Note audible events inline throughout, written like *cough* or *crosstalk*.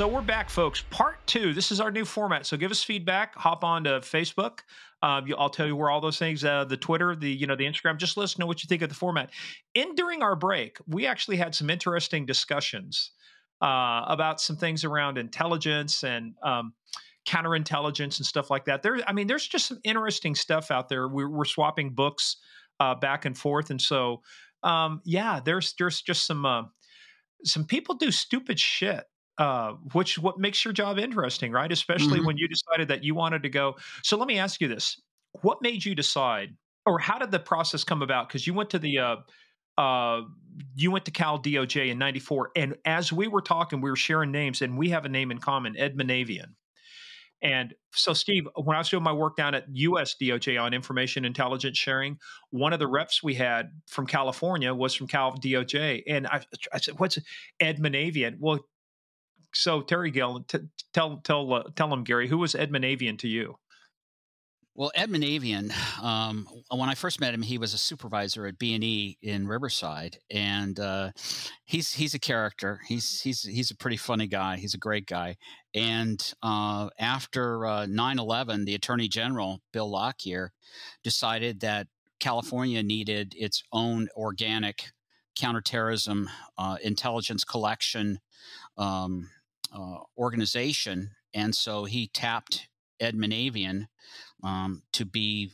So we're back, folks. Part two. This is our new format. So give us feedback. Hop on to Facebook. You, I'll tell you where all those things, uh, the Twitter, the you know the Instagram. Just let us know what you think of the format. In during our break, we actually had some interesting discussions uh, about some things around intelligence and um, counterintelligence and stuff like that. There, I mean, there's just some interesting stuff out there. We're, we're swapping books uh, back and forth, and so um, yeah, there's there's just some uh, some people do stupid shit uh, which what makes your job interesting, right? Especially mm-hmm. when you decided that you wanted to go. So let me ask you this: What made you decide, or how did the process come about? Because you went to the uh, uh, you went to Cal DOJ in '94, and as we were talking, we were sharing names, and we have a name in common, Ed Manavian. And so, Steve, when I was doing my work down at US DOJ on information intelligence sharing, one of the reps we had from California was from Cal DOJ. And I, I said, What's Ed Manavian? Well, so Terry Gill, t- tell tell uh, tell him Gary, who was Ed Manavian to you? Well, Ed Manavian, um, when I first met him, he was a supervisor at B and E in Riverside, and uh, he's he's a character. He's he's he's a pretty funny guy. He's a great guy. And uh, after uh, 9/11, the Attorney General Bill Lockyer decided that California needed its own organic counterterrorism uh, intelligence collection um, uh, organization, and so he tapped Ed Manavian um, to be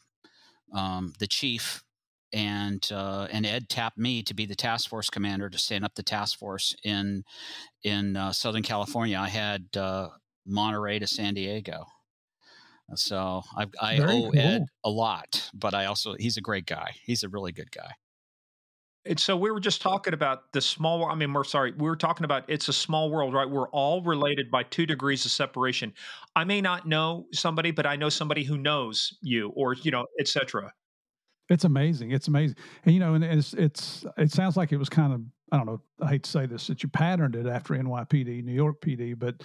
um, the chief, and uh, and Ed tapped me to be the task force commander to stand up the task force in in uh, Southern California. I had uh, Monterey to San Diego. So I, I owe cool. Ed a lot, but I also he's a great guy. He's a really good guy. And so we were just talking about the small. I mean, we're sorry. We were talking about it's a small world, right? We're all related by two degrees of separation. I may not know somebody, but I know somebody who knows you, or you know, etc. It's amazing. It's amazing, and you know, and it's it's it sounds like it was kind of I don't know. I hate to say this that you patterned it after NYPD, New York PD, but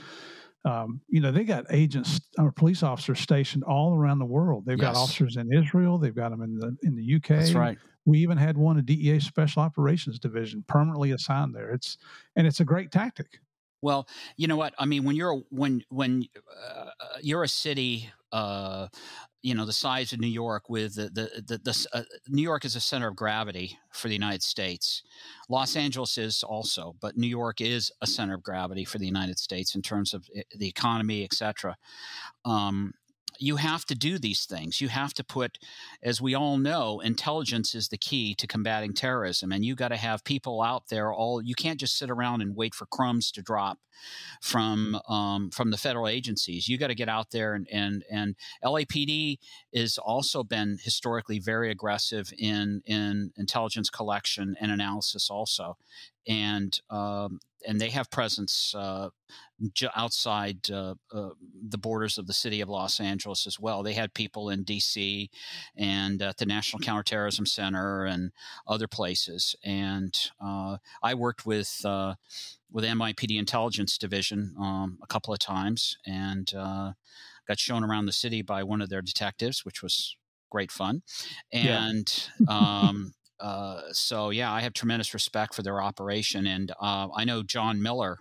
um, you know, they got agents or police officers stationed all around the world. They've yes. got officers in Israel. They've got them in the in the UK. That's right. We even had one a DEA Special Operations Division permanently assigned there. It's and it's a great tactic. Well, you know what? I mean, when you're when when uh, you're a city, uh, you know, the size of New York, with the the the, the uh, New York is a center of gravity for the United States. Los Angeles is also, but New York is a center of gravity for the United States in terms of eh, the economy, etc. Um, you have to do these things. You have to put, as we all know, intelligence is the key to combating terrorism. And you got to have people out there. All you can't just sit around and wait for crumbs to drop from um, from the federal agencies. You got to get out there and and and LAPD has also been historically very aggressive in in intelligence collection and analysis also, and um, and they have presence uh, outside uh, uh, the borders of the city of Los Angeles as well. They had people in D.C. and at the National Counterterrorism Center and other places. And uh, I worked with uh, with NYPD Intelligence Division um, a couple of times and uh, got shown around the city by one of their detectives, which was great fun. And yeah. *laughs* um, uh, so yeah, I have tremendous respect for their operation, and uh, I know John Miller.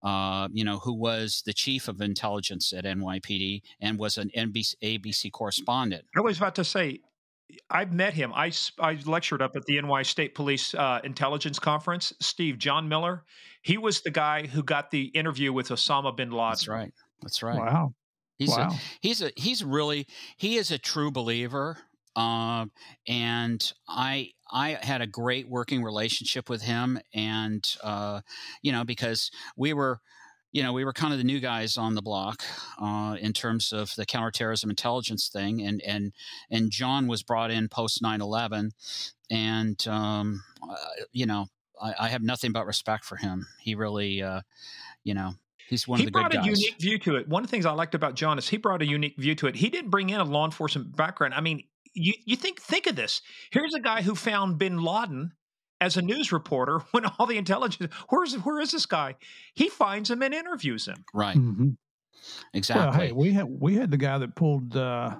Uh, you know, who was the chief of intelligence at NYPD and was an NBC, ABC correspondent. I was about to say, I've met him. I, I lectured up at the NY State Police uh, Intelligence Conference. Steve John Miller, he was the guy who got the interview with Osama bin Laden. That's right. That's right. Wow. He's wow. a he's a he's really he is a true believer um, and I I had a great working relationship with him, and uh, you know because we were you know, we were kind of the new guys on the block uh, in terms of the counterterrorism intelligence thing, and and and John was brought in post 9/11, and um, uh, you know, I, I, have nothing but respect for him. He really, uh, you know, he's one he of the good guys. He brought a unique view to it. One of the things I liked about John is he brought a unique view to it. He didn't bring in a law enforcement background. I mean, you you think think of this. Here's a guy who found Bin Laden as a news reporter *laughs* when all the intelligence where's where is this guy? He finds him and interviews him. Right. Mm-hmm. exactly well, hey we had we had the guy that pulled uh,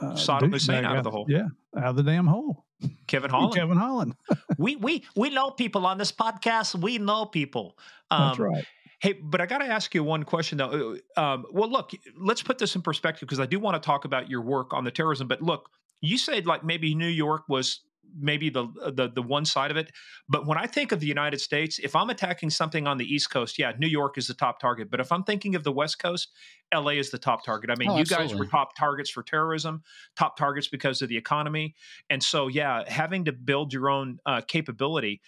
uh Saddam Hussein out of the hole. Yeah out of the damn hole. Kevin *laughs* Holland. Kevin Holland. *laughs* We we we know people on this podcast. We know people. Um, that's right. Hey, but I got to ask you one question though. Uh, um, well, look, let's put this in perspective because I do want to talk about your work on the terrorism. But look, you said like maybe New York was maybe the the the one side of it. But when I think of the United States, if I'm attacking something on the East Coast, yeah, New York is the top target. But if I'm thinking of the West Coast, LA is the top target. I mean, oh, you guys were top targets for terrorism, top targets because of the economy, and so yeah, having to build your own uh, capability.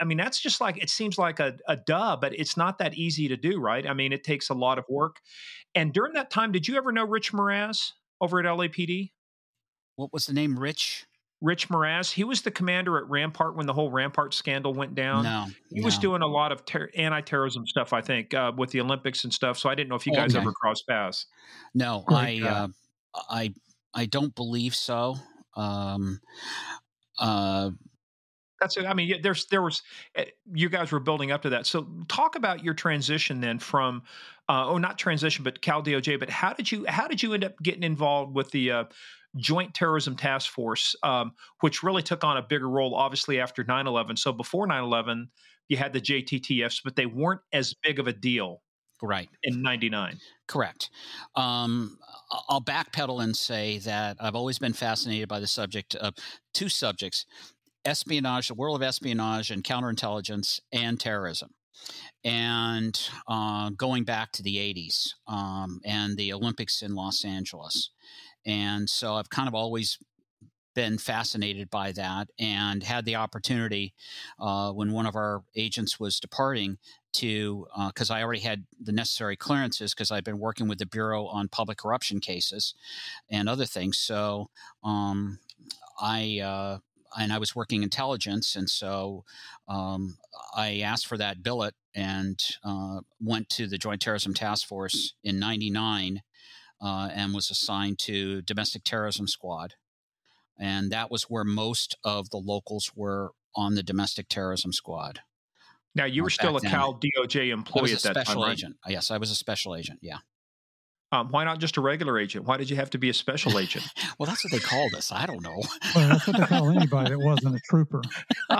I mean, that's just like it seems like a, a duh, but it's not that easy to do, right? I mean, it takes a lot of work. And during that time, did you ever know Rich Mraz over at LAPD? What was the name, Rich? Rich Moraz. He was the commander at Rampart when the whole Rampart scandal went down. No, he no. was doing a lot of ter- anti-terrorism stuff, I think, uh, with the Olympics and stuff. So I didn't know if you guys okay. ever crossed paths. No, I, uh, I, I don't believe so. Um, uh, that's it. I mean, there's there was eh, you guys were building up to that. So talk about your transition then from, uh, oh, not transition, but Cal DOJ. But how did you how did you end up getting involved with the uh, Joint Terrorism Task Force, um, which really took on a bigger role, obviously, after 9 11. So before 9 11, you had the JTTFs, but they weren't as big of a deal. Right. In 99. Correct. Um, I'll backpedal and say that I've always been fascinated by the subject of two subjects espionage, the world of espionage and counterintelligence, and terrorism and uh, going back to the 80s um, and the Olympics in Los Angeles. And so I've kind of always been fascinated by that and had the opportunity uh, when one of our agents was departing to because uh, I already had the necessary clearances because I've been working with the bureau on public corruption cases and other things. So um, I uh, and I was working intelligence, and so um, I asked for that billet and uh, went to the Joint Terrorism Task Force in '99 uh, and was assigned to domestic terrorism squad, and that was where most of the locals were on the domestic terrorism squad. Now you were still a then. Cal DOJ employee at that special time, agent. Right? Yes, I was a special agent. Yeah. Um, why not just a regular agent? Why did you have to be a special *laughs* agent? well, that's what they called us. I don't know. well, that's what they call anybody that wasn't a trooper,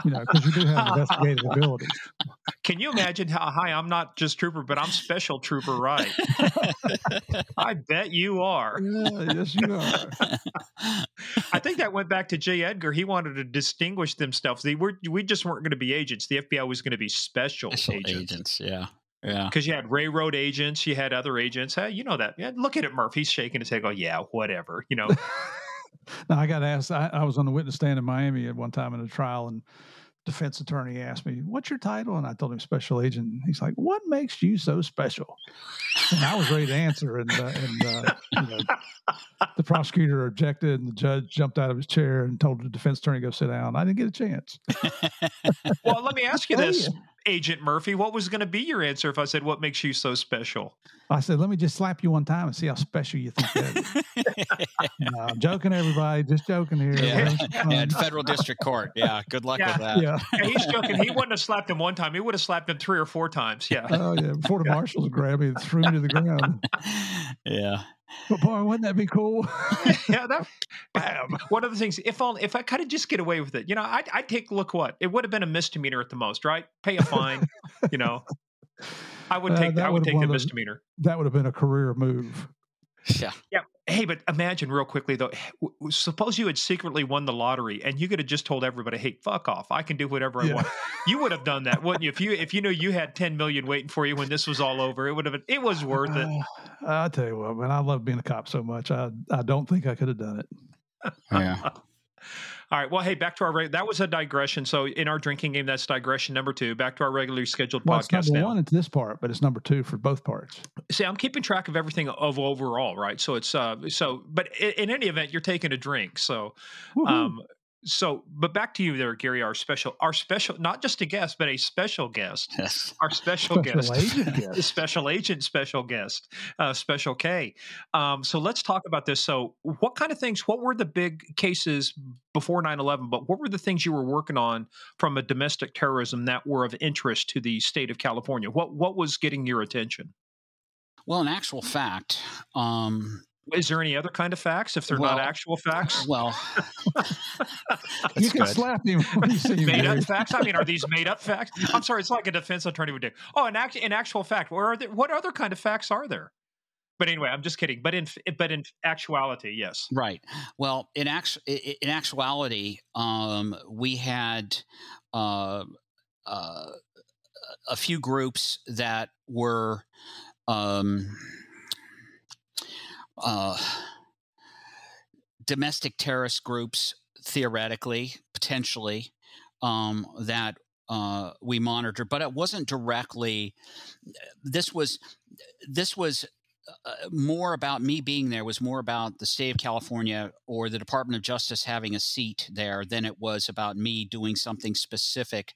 you know, because you do have investigative abilities. Can you imagine how, hi, I'm not just trooper, but I'm special trooper, right? *laughs* I bet you are. Yeah, yes, you are. I think that went back to J. Edgar. He wanted to distinguish themselves. They were, we just weren't going to be agents. The FBI was going to be special, special agents. agents. Yeah. Yeah. Because you had railroad agents, you had other agents. Hey, you know that. Yeah, look at it, Murph. He's shaking his head, go, yeah, whatever. You know. *laughs* now I got asked. I, I was on the witness stand in Miami at one time in a trial, and defense attorney asked me, "What's your title?" And I told him special agent. He's like, "What makes you so special?" And I was ready to answer, and, uh, and uh, you know, the prosecutor objected, and the judge jumped out of his chair and told the defense attorney to go sit down. I didn't get a chance. *laughs* well, let me ask you this. Agent Murphy, what was going to be your answer if I said, What makes you so special? I said, Let me just slap you one time and see how special you think that is. *laughs* no, I'm joking, everybody. Just joking here. Yeah. yeah federal district court. Yeah. Good luck yeah. with that. Yeah. yeah. He's joking. He wouldn't have slapped him one time. He would have slapped him three or four times. Yeah. Oh, yeah. Before the marshals grabbed me and threw me to the ground. *laughs* Yeah. But boy, wouldn't that be cool? *laughs* *laughs* yeah, that bam. One of the things, if only, if I could just get away with it, you know, I'd, I'd take look what it would have been a misdemeanor at the most, right? Pay a fine, *laughs* you know. I would uh, take uh, I would take the misdemeanor. That would have been a career move. Yeah. Yeah. Hey, but imagine real quickly though. Suppose you had secretly won the lottery and you could have just told everybody, "Hey, fuck off! I can do whatever I yeah. want." *laughs* You would have done that, wouldn't you? If you if you knew you had ten million waiting for you when this was all over, it would have been. It was worth it. Uh, I tell you what, man, I love being a cop so much. I I don't think I could have done it. Yeah. *laughs* All right. Well, hey, back to our reg- that was a digression. So in our drinking game, that's digression number two. Back to our regularly scheduled well, podcast. It's number now. one at this part, but it's number two for both parts. See, I'm keeping track of everything of overall, right? So it's uh, so, but in, in any event, you're taking a drink. So, Woohoo. um, so, but back to you there, Gary. Our special, our special, not just a guest, but a special guest. Yes. Our special, Special guest, *laughs* agent guest. special agent, special guest, uh, special K. Um, so let's talk about this. So, what kind of things? What were the big cases before 9/11? But what were the things you were working on from a domestic terrorism that were of interest to the state of California? What what was getting your attention? Well, in actual fact, um, Is there any other kind of facts if they're Well, not actual facts? *laughs* well, *laughs* you can slap me when you see him. made up facts? I mean, are these made up facts? *laughs* I'm sorry, it's like a defense attorney would do. Oh, in, act, in actual fact, what are there, what other kind of facts are there? But anyway, I'm just kidding. But in but in actuality, yes. Right. Well, in actu- i- in actuality, um, we had uh, uh, a few groups that were um, uh, domestic terrorist groups, theoretically, potentially, um, that uh, we monitor. but it wasn't directly. This was this was uh, more about me being there was more about the state of California or the Department of Justice having a seat there than it was about me doing something specific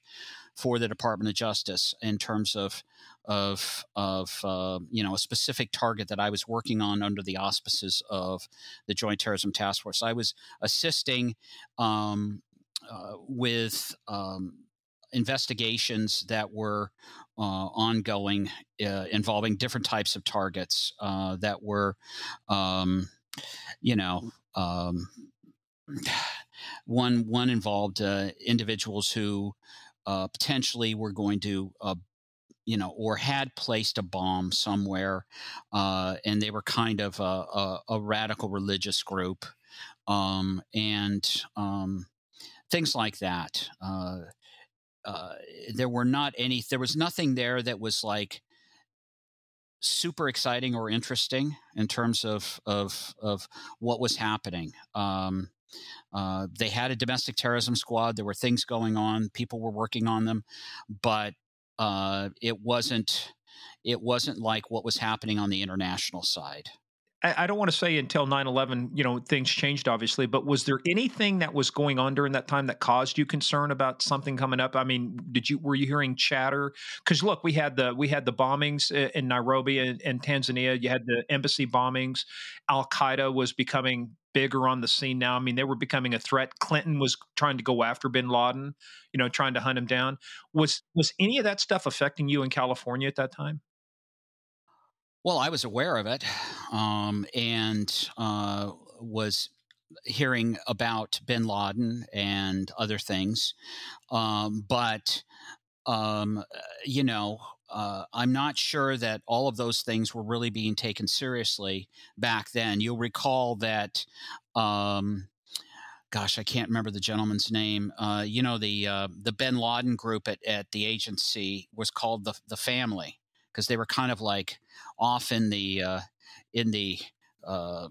for the Department of Justice in terms of of of uh, you know a specific target that I was working on under the auspices of the Joint Terrorism Task Force. I was assisting um, uh, with um, investigations that were uh, ongoing uh, involving different types of targets uh, that were, um, you know, um, *sighs* one one involved uh, individuals who uh, potentially were going to. Uh, you know, or had placed a bomb somewhere, uh, and they were kind of a, a, a radical religious group, um, and um, things like that. Uh, uh, there were not any there was nothing there that was like super exciting or interesting in terms of of of what was happening um, uh, they had a domestic terrorism squad there were things going on people were working on them but uh, it wasn't it wasn't like what was happening on the international side I, don't want to say until 9-11, you know, things changed obviously, but was there anything that was going on during that time that caused you concern about something coming up? I mean, did you were you hearing chatter? Because look, we had the we had the bombings uh, in Nairobi and, and Tanzania. You had the embassy bombings. Al Qaeda was becoming bigger on the scene now. I mean, they were becoming a threat. Clinton was trying to go after Bin Laden, you know, trying to hunt him down. Was was any of that stuff affecting you in California at that time? Well, I was aware of it, um, and uh, was hearing about Bin Laden and other things, um, but um, you know, uh, I'm not sure that all of those things were really being taken seriously back then. You'll recall that. Um, gosh, I can't remember the gentleman's name. Uh, you know, the uh, the Bin Laden group at, at the agency was called the the Family because they were kind of like off in the uh, in the uh,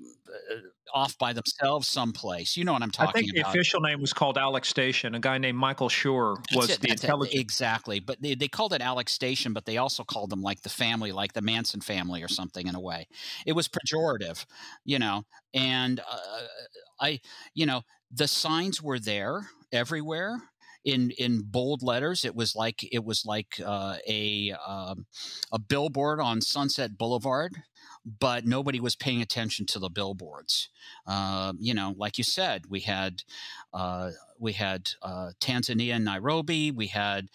off by themselves someplace. You know what I'm talking about. I think the about. official name was called Alec Station. A guy named Michael Scheuer was it, the it, intelligence. exactly. But they, they called it Alec Station, but they also called them like the family, like the Manson family or something in a way. It was pejorative, you know. And uh, I, you know, the signs were there everywhere in in bold letters. It was like it was like uh, a um, a billboard on Sunset Boulevard. But nobody was paying attention to the billboards. Uh, you know, like you said, we had uh, we had uh, Tanzania and Nairobi. We had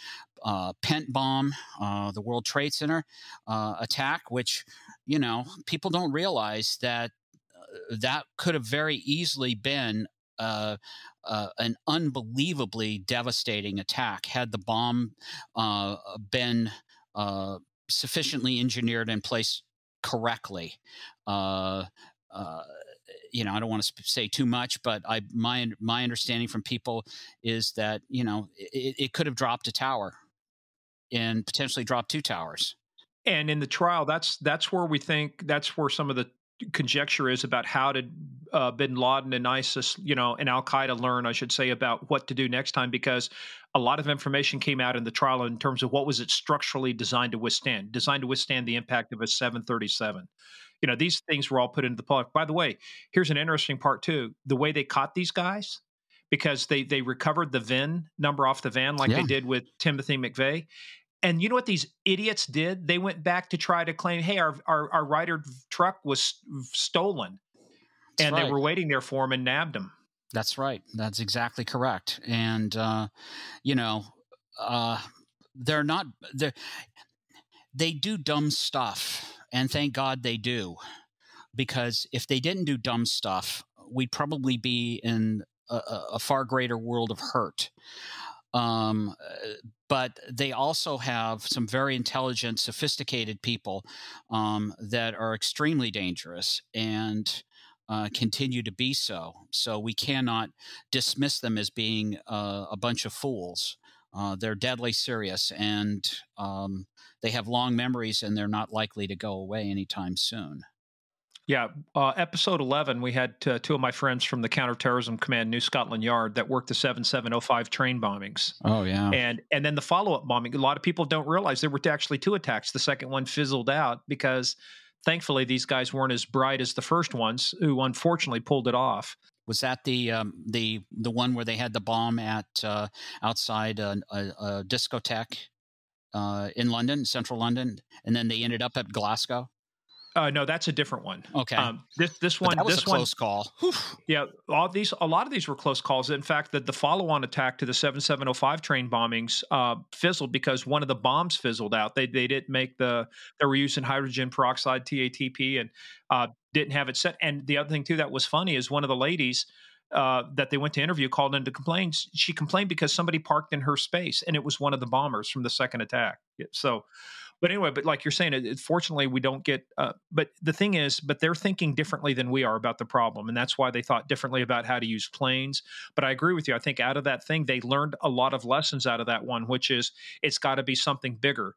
uh, Pent Bomb, uh, the World Trade Center uh, attack, which you know people don't realize that uh, that could have very easily been uh, uh, an unbelievably devastating attack had the bomb uh, been uh, sufficiently engineered and placed correctly. Uh, uh, you know, I don't want to say too much, but I my my understanding from people is that you know it, it could have dropped a tower and potentially dropped two towers. And in the trial, that's that's where we think that's where some of the conjecture is about how did uh, Bin Laden and ISIS, you know, and Al Qaeda learn, I should say, about what to do next time because a lot of information came out in the trial in terms of what was it structurally designed to withstand, designed to withstand the impact of a 737. You know, these things were all put into the public. By the way, here's an interesting part too: the way they caught these guys, because they they recovered the VIN number off the van like yeah. they did with Timothy McVeigh. And you know what these idiots did? They went back to try to claim, "Hey, our our, our Ryder truck was stolen," That's and right. they were waiting there for him and nabbed him. That's right. That's exactly correct. And uh, you know, uh, they're not they they do dumb stuff, and thank God they do, because if they didn't do dumb stuff, we'd probably be in a, a far greater world of hurt. Um, but they also have some very intelligent, sophisticated people um, that are extremely dangerous and uh, continue to be so. So we cannot dismiss them as being uh, a bunch of fools. Uh, they're deadly serious and um, they have long memories and they're not likely to go away anytime soon. Yeah, uh, episode 11, we had uh, two of my friends from the Counterterrorism Command, New Scotland Yard, that worked the 7705 train bombings. Oh, yeah. And and then the follow up bombing. A lot of people don't realize there were actually two attacks. The second one fizzled out because thankfully these guys weren't as bright as the first ones, who unfortunately pulled it off. Was that the um, the the one where they had the bomb at uh, outside a, a, a discotheque uh, in London, central London, and then they ended up at Glasgow? Uh, no, that's a different one. Okay. Um, this this one that was this a close one, call. Yeah, all these a lot of these were close calls. In fact, the, the follow on attack to the seven seven zero five train bombings uh, fizzled because one of the bombs fizzled out. They they didn't make the they were using hydrogen peroxide TATP and uh, didn't have it set. And the other thing too that was funny is one of the ladies. Uh, that they went to interview called in to complain. She complained because somebody parked in her space, and it was one of the bombers from the second attack. So, but anyway, but like you're saying, it, fortunately we don't get. Uh, but the thing is, but they're thinking differently than we are about the problem, and that's why they thought differently about how to use planes. But I agree with you. I think out of that thing, they learned a lot of lessons out of that one, which is it's got to be something bigger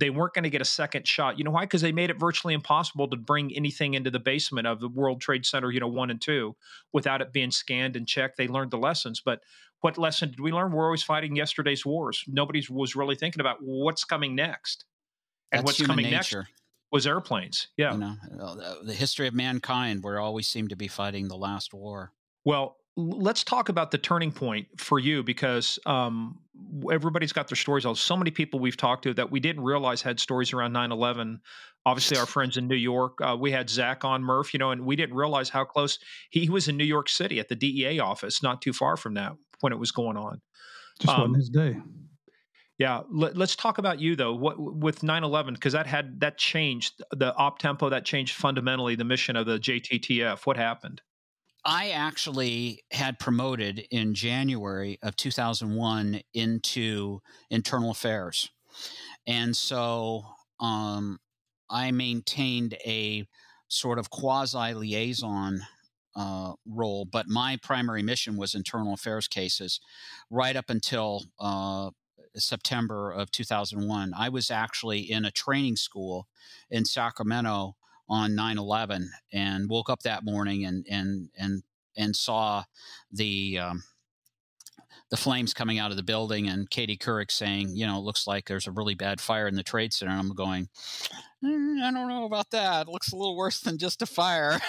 they weren't going to get a second shot. You know why? Because they made it virtually impossible to bring anything into the basement of the World Trade Center, you know, one and two, without it being scanned and checked. They learned the lessons. But what lesson did we learn? We're always fighting yesterday's wars. Nobody was really thinking about what's coming next and what's coming nature. next was airplanes. Yeah, you know, uh, the history of mankind, we always seem to be fighting the last war. Well, let's talk about the turning point for you because um, everybody's got their stories. So many people we've talked to that we didn't realize had stories around 9/11. Obviously, our friends in New York. Uh, we had Zach on Murph, you know, and we didn't realize how close he was in New York City at the DEA office, not too far from that when it was going on. Just um, wasn't his day. Yeah, Let, us talk about you though. What with 9/11 because that had that changed the op tempo that changed fundamentally the mission of the JTTF. What happened? I actually had promoted in January of 2001 into internal affairs. And so um, I maintained a sort of quasi liaison uh, role, but my primary mission was internal affairs cases right up until uh, September of 2001. I was actually in a training school in Sacramento on 9/11 and woke up that morning and and and and saw the um, the flames coming out of the building and Katie Couric saying, you know, it looks like there's a really bad fire in the trade center. And I'm going, mm, I don't know about that. It looks a little worse than just a fire,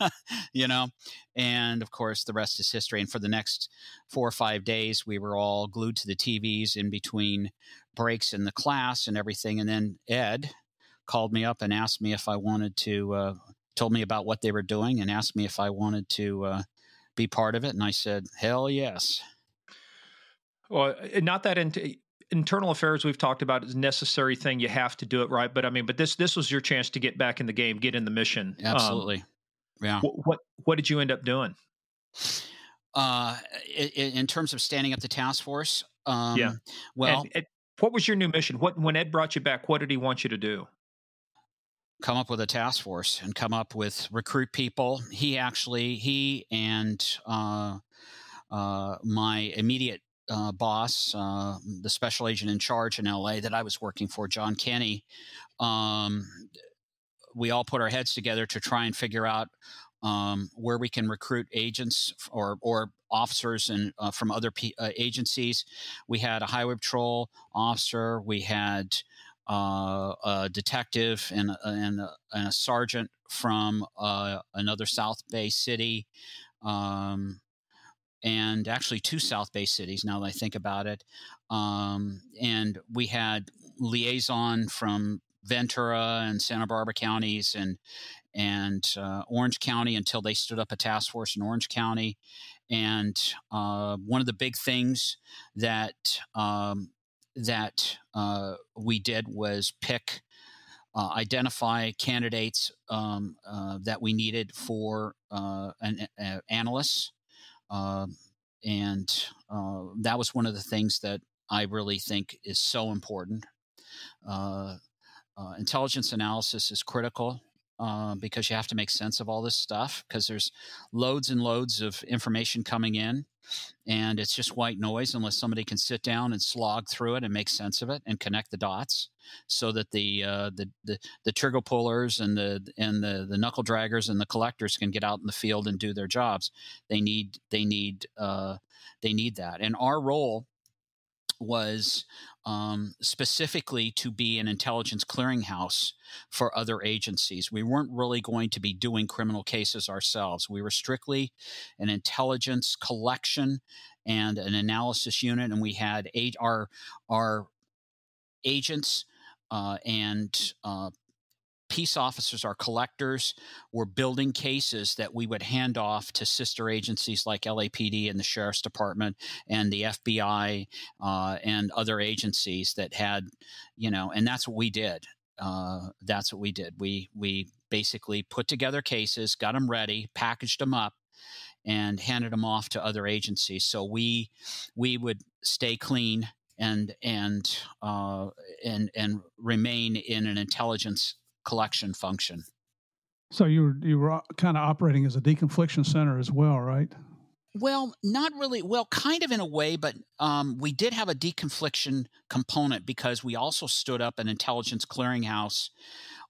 *laughs* you know. And of course, the rest is history. And for the next four or five days, we were all glued to the TVs in between breaks in the class and everything. And then Ed called me up and asked me if I wanted to, uh, told me about what they were doing and asked me if I wanted to uh, be part of it. And I said, hell yes. Well, eh, not that into internal affairs we've talked about is a necessary thing. You have to do it right. But I mean, but this this was your chance to get back in the game, get in the mission. Um, Absolutely. Um, yeah. What, what, what did you end up doing? Uh, in, in terms of standing up the task force. Um, yeah. Well, and, and what was your new mission? What when Ed brought you back? What did he want you to do? come up with a task force and come up with recruit people. He actually he and uh, uh, my immediate uh, boss, uh, the special agent in charge in LA that I was working for, John Kenny, um, we all put our heads together to try and figure out um, where we can recruit agents or or officers and uh, from other P- uh, agencies. We had a highway patrol officer. We had uh, a detective and and a, and a sergeant from uh, another South Bay city. Um, and actually, two South Bay cities now that I think about it. Um, and we had liaison from Ventura and Santa Barbara counties and and uh, Orange County until they stood up a task force in Orange County. And uh, one of the big things that um, that uh, we did was pick, uh, identify candidates um, uh, that we needed for uh, an analyst, um, Uh, and uh, that was one of the things that I really think is so important. Uh, intelligence analysis is critical uh, because you have to make sense of all this stuff because there's loads and loads of information coming in and it's just white noise unless somebody can sit down and slog through it and make sense of it and connect the dots so that the uh, the, the the trigger pullers and the and the the knuckle draggers and the collectors can get out in the field and do their jobs. They need they need uh, they need that. And our role was um, specifically to be an intelligence clearinghouse for other agencies. We weren't really going to be doing criminal cases ourselves. We were strictly an intelligence collection and an analysis unit, and we had eight our our agents uh, and uh, peace officers, our collectors, were building cases that we would hand off to sister agencies like LAPD and the Sheriff's Department and the FBI uh, and other agencies that had, you know, and that's what we did. Uh, that's what we did. We we basically put together cases, got them ready, packaged them up, and handed them off to other agencies. So we we would stay clean and and uh, and and remain in an intelligence collection function. So you were you were kind of operating as a deconfliction center as well, right? Well, not really. Well, kind of in a way, but um, we did have a deconfliction component because we also stood up an intelligence clearinghouse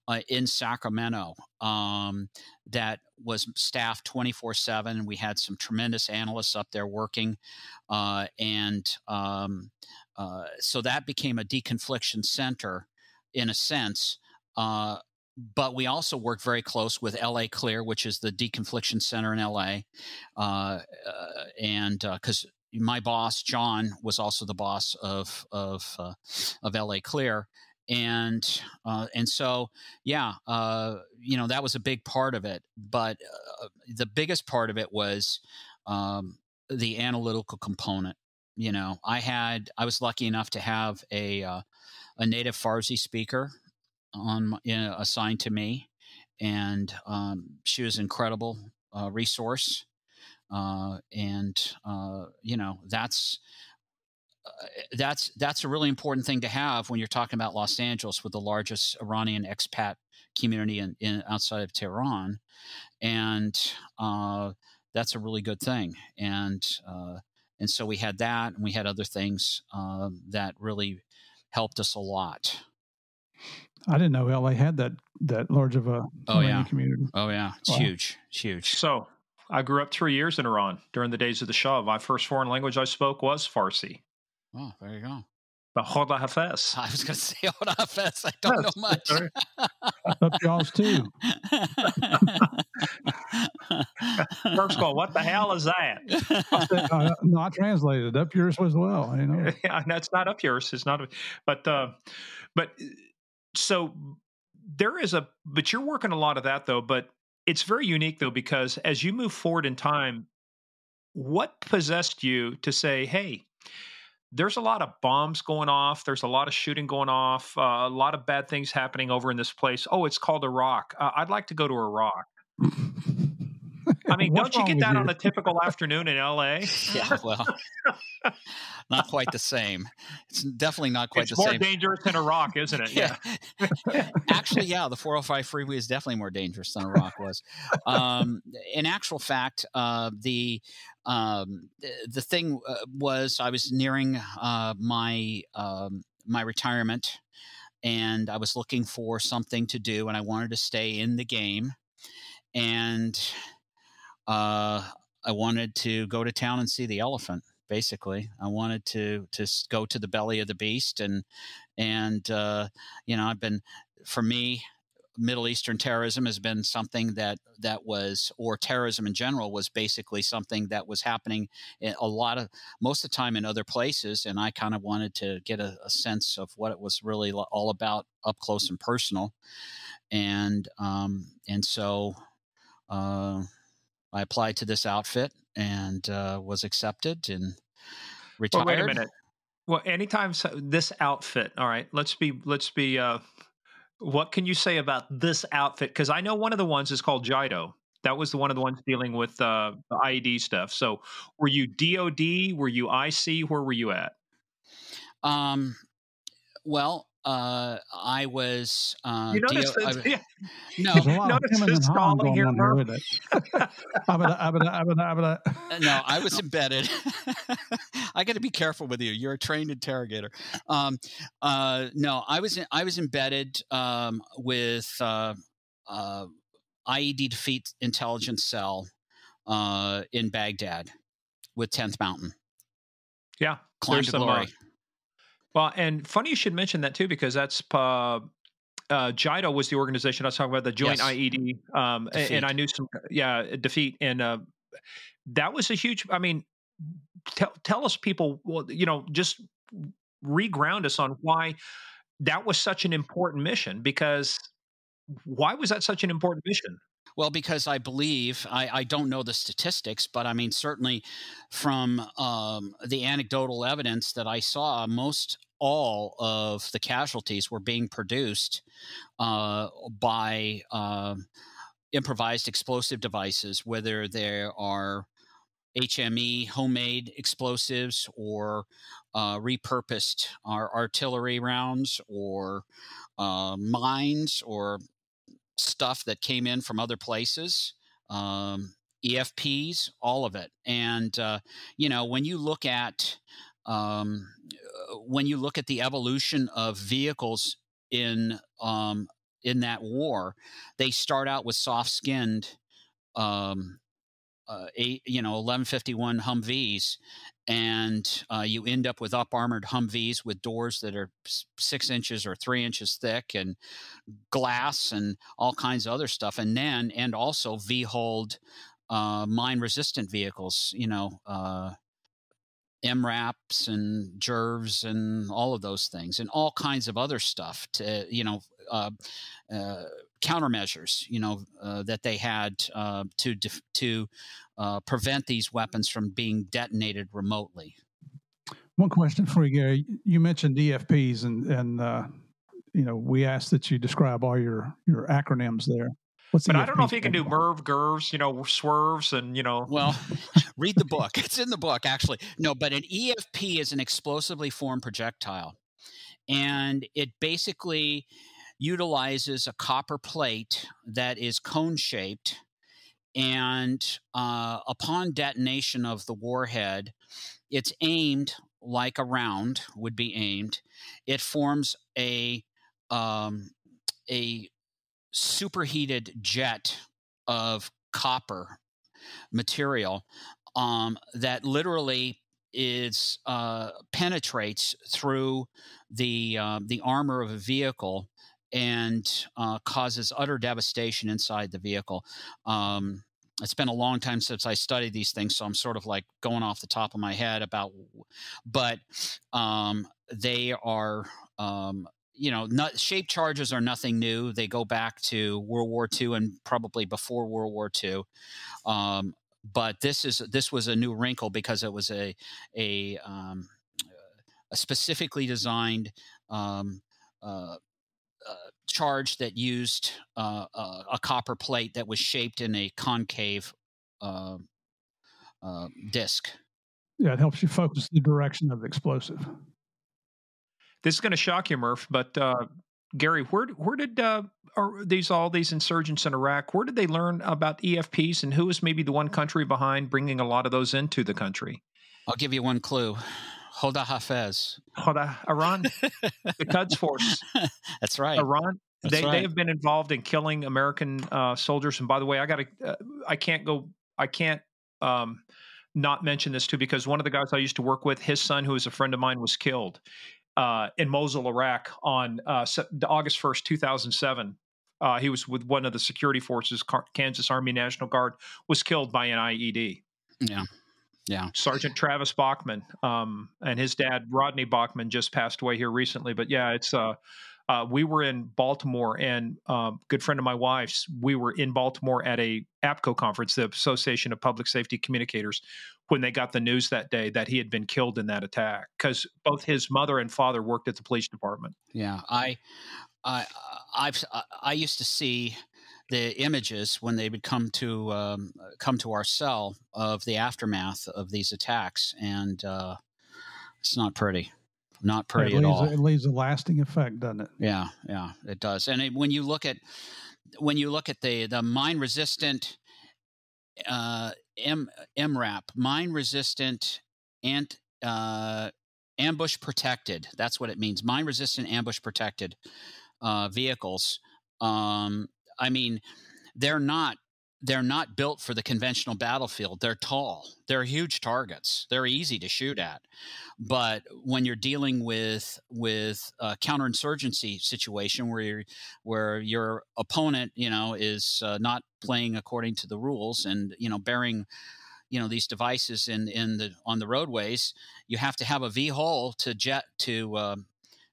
uh, in Sacramento um, that was staffed 24 7. We had some tremendous analysts up there working. Uh, and um, uh, so that became a deconfliction center in a sense. Uh, but we also work very close with LA Clear, which is the deconfliction center in LA, uh, uh, and because uh, my boss John was also the boss of of uh, of LA Clear, and uh, and so yeah, you know that was a big part of it. But the biggest part of it was um, the analytical component. You know, I had I was lucky enough to have a a native Farsi speaker on you know, assigned to me, and um, she was an incredible uh, resource. Uh, and uh, you know that's uh, that's that's a really important thing to have when you're talking about Los Angeles with the largest Iranian expat community in, in outside of Tehran, and uh, that's a really good thing. And and so we had that, and we had other things that really helped us a lot. I didn't know LA had that that large of a oh yeah community. Oh yeah, it's wow. huge, it's huge. So I grew up three years in Iran during the days of the Shah. My first foreign language I spoke was Farsi. Oh, there you go. The Khoda Hafez. I was going to say Khoda Hafez. I don't know much. Up y'all's too. *laughs* *laughs* First call, what the hell is that? I said, uh, no, I translated up yours as well. You know, *laughs* yeah, that's not up yours. It's not, but uh, but so there is a but you're working a lot of that though but it's very unique though because as you move forward in time what possessed you to say hey there's a lot of bombs going off there's a lot of shooting going off uh, a lot of bad things happening over in this place. Oh it's called iraq uh, i'd like to go to iraq *laughs* *laughs* I mean, don't you get that you? on a typical afternoon in LA? *laughs* *laughs* Yeah, well, not quite the same. It's definitely not quite it's the same. It's more dangerous than Iraq, isn't it? Yeah. Actually, yeah, the 405 freeway is definitely more dangerous than Iraq was. Um, in actual fact, uh, the um, the thing uh, was I was nearing uh, my um, my retirement, and I was looking for something to do, and I wanted to stay in the game, and uh, I wanted to go to town and see the elephant. Basically, I wanted to to go to the belly of the beast, and and uh, you know, I've been for me Middle Eastern terrorism has been something that that was, or terrorism in general, was basically something that was happening a lot of most of the time in other places, and I kind of wanted to get a, a sense of what it was really all about up close and personal, and um, and so uh, I applied to this outfit and uh, was accepted and retired. Well, wait a minute. Well, anytime so, this outfit, all right. Let's be let's be uh, what can you say about this outfit? Because I know one of the ones is called JIDO. That was the one of the ones dealing with uh, the IED stuff. So, were you DoD? Were you IC? Where were you at? Um, well, uh, I was. Uh, you notice DO, that, I, yeah. No, notice the stalling here. no, I was *laughs* embedded. *laughs* I got to be careful with you. You're a trained interrogator. Um, uh, no, I was in, I was embedded um, with uh, uh, IED defeat intelligence cell uh, in Baghdad with 10th Mountain. Yeah, climb to glory. Well, and funny you should mention that too, because that's uh, uh, JIDO was the organization I was talking about, the Joint yes. IED, um, and, and, I knew some, yeah, defeat, and uh, that was a huge. I mean, tell tell us, people, well, you know, just reground us on why that was such an important mission. Because why was that such an important mission? Well, because I believe, I, I don't know the statistics, but I mean, certainly from um, the anecdotal evidence that I saw, most all of the casualties were being produced uh, by uh, improvised explosive devices, whether there are HME homemade explosives or uh, repurposed artillery rounds or uh, mines or stuff that came in from other places. Um, EFPs, all of it. And, uh, you know, when you look at um, when you look at the evolution of vehicles in um, in that war, they start out with soft skinned, um, uh, you know, eleven fifty one Humvees, and uh, you end up with up armored Humvees with doors that are six inches or three inches thick, and glass and all kinds of other stuff, and then and also V hull uh, mine resistant vehicles, you know. MRAPs and JERRVs and all of those things, and all kinds of other stuff to you know uh, uh, countermeasures, you know uh, that they had uh, to def- to uh, prevent these weapons from being detonated remotely. One question for you, Gary. You mentioned EFPs, and and uh, you know we asked that you describe all your your acronyms there. What's but I don't know if he can do MERV, GERVs, you know, swerves, and you know. Well, *laughs* *laughs* read the book. It's in the book, actually. No, but an EFP is an explosively formed projectile, and it basically utilizes a copper plate that is cone shaped, and uh, upon detonation of the warhead, it's aimed like a round would be aimed. It forms a um, a superheated jet of copper material um, that literally is uh, penetrates through the uh, the armor of a vehicle and uh, causes utter devastation inside the vehicle. Um, it's been a long time since I studied these things, so I'm sort of like going off the top of my head about, but um, they are um, you know, not, shape charges are nothing new. They go back to World War II and probably before World War II. Um, but this is this was a new wrinkle because it was a a, um, a specifically designed um, uh, uh, charge that used uh, uh a copper plate that was shaped in a concave uh, uh, disc. Yeah, it helps you focus the direction of the explosive. This is going to shock you, Murph, but uh, Gary, where where did uh, are these all these insurgents in Iraq? Where did they learn about EFPs, and who is maybe the one country behind bringing a lot of those into the country? I'll give you one clue. Hoda Hafez. Hoda, Iran, the Quds Force. *laughs* That's right. Iran. That's they right. they have been involved in killing American uh, soldiers. And by the way, I got to uh, I can't go I can't um, not mention this too because one of the guys I used to work with, his son, who is a friend of mine, was killed uh, in Mosul, Iraq, on uh, August first, two thousand seven. Uh, he was with one of the security forces, Kansas Army National Guard, was killed by an IED. Yeah. Yeah. Sergeant Travis Bachman um, and his dad, Rodney Bachman, just passed away here recently. But yeah, it's uh, uh, we were in Baltimore, and um, good friend of my wife's. We were in Baltimore at a APCO conference, the Association of Public Safety Communicators, when they got the news that day that he had been killed in that attack because both his mother and father worked at the police department. Yeah, I, I, I've, I used to see the images when they would come to um, come to our cell of the aftermath of these attacks, and uh, it's not pretty not pretty it leaves, at all. It leaves a lasting effect, doesn't it? Yeah, yeah, it does. And it, when you look at when you look at the the mine resistant uh, M MRAP, mine resistant and uh, ambush protected. That's what it means. Mine resistant ambush protected uh, vehicles. Um, I mean, they're not they're not built for the conventional battlefield. They're tall. They're huge targets. They're easy to shoot at. But when you're dealing with with a counterinsurgency situation where you where your opponent, you know, is uh, not playing according to the rules and you know bearing you know these devices in in the on the roadways, you have to have a V hull to jet to uh,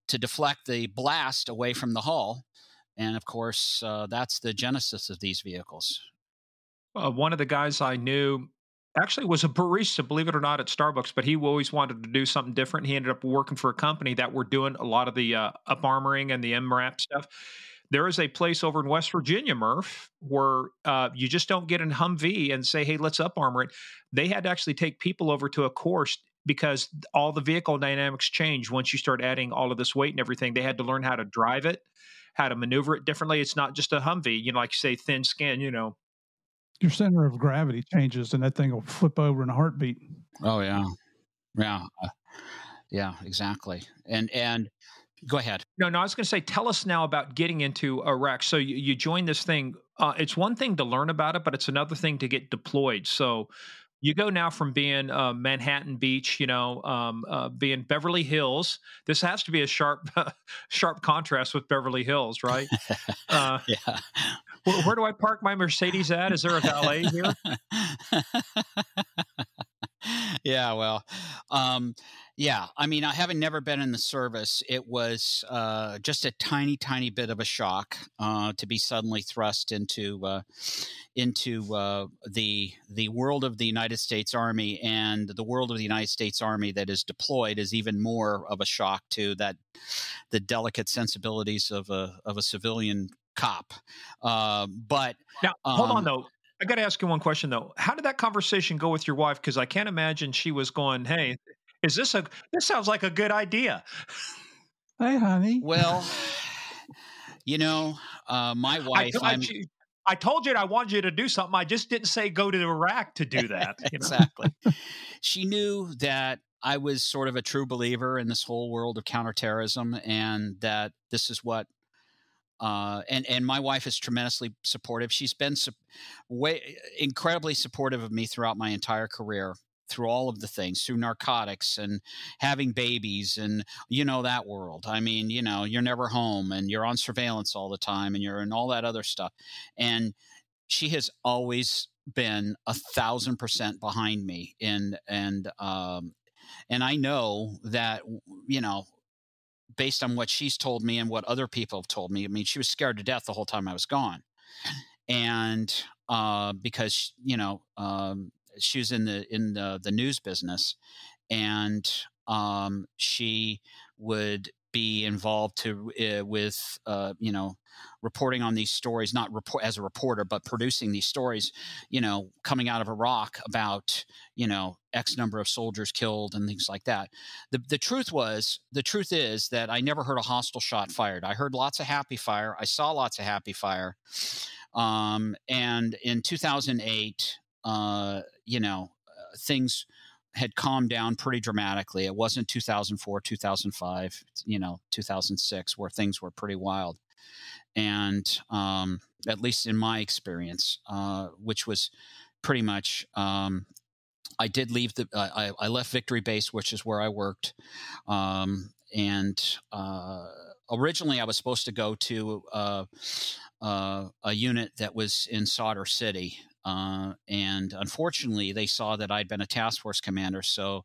to deflect the blast away from the hull. And of course, uh, that's the genesis of these vehicles uh, one of the guys I knew actually was a barista, believe it or not, at Starbucks, but he always wanted to do something different. He ended up working for a company that were doing a lot of the uh, up armoring and the MRAP stuff. There is a place over in West Virginia, Murph, where uh, you just don't get in Humvee and say, "Hey, let's up armor it." They had to actually take people over to a course because all the vehicle dynamics change once you start adding all of this weight and everything. They had to learn how to drive it, how to maneuver it differently. It's not just a Humvee, you know, like you say, thin skin. You know, your center of gravity changes and that thing will flip over in a heartbeat. Oh yeah, yeah, uh, yeah, exactly. And and go ahead. No, no, I was going to say, tell us now about getting into Iraq. So you, you join this thing. Uh, it's one thing to learn about it, but it's another thing to get deployed. So you go now from being uh, Manhattan Beach, you know, um, uh, being Beverly Hills. This has to be a sharp, *laughs* sharp contrast with Beverly Hills, right? *laughs* Uh, yeah. Where, where, do I park my Mercedes at? Is there a valet here? *laughs* yeah, well, um, yeah. I mean, I haven't never been in the service, it was uh, just a tiny, tiny bit of a shock uh, to be suddenly thrust into uh, into uh, the the world of the United States Army, and the world of the United States Army that is deployed is even more of a shock to that the delicate sensibilities of a of a civilian cop. Uh, but now, um, hold on um, though. I got to ask you one question though. How did that conversation go with your wife? Because I can't imagine she was going, "Hey, is this a? This sounds like a good idea." Hey, honey. Well, *sighs* you know, uh, my wife. I, I, I told you I wanted you to do something. I just didn't say go to Iraq to do that. *laughs* exactly. she knew that I was sort of a true believer in this whole world of counterterrorism, and that this is what uh, and and my wife is tremendously supportive. She's been su- way incredibly supportive of me throughout my entire career, through all of the things, through narcotics and having babies, and you know that world. I mean, you know, you're never home, and you're on surveillance all the time, and you're in all that other stuff. And she has always been a thousand percent behind me, and and um, and I know that you know based on what she's told me and what other people have told me. I mean, she was scared to death the whole time I was gone, and uh, because you know um, she was in the in the, the news business, and um, she would be involved to uh, with uh, you know reporting on these stories not report as a reporter but producing these stories you know coming out of iraq about you know x number of soldiers killed and things like that. The, the truth was the truth is that i never heard a hostile shot fired. I heard lots of happy fire. I saw lots of happy fire. Um, and in 2008 uh, you know uh, things had calmed down pretty dramatically. It wasn't 2004, 2005, you know, 2006, where things were pretty wild. And um, at least in my experience, uh, which was pretty much. Um, I did leave the. I, I left Victory Base, which is where I worked, um, and uh, originally I was supposed to go to uh, uh a unit that was in Sadr City, uh, and unfortunately they saw that I'd been a task force commander, so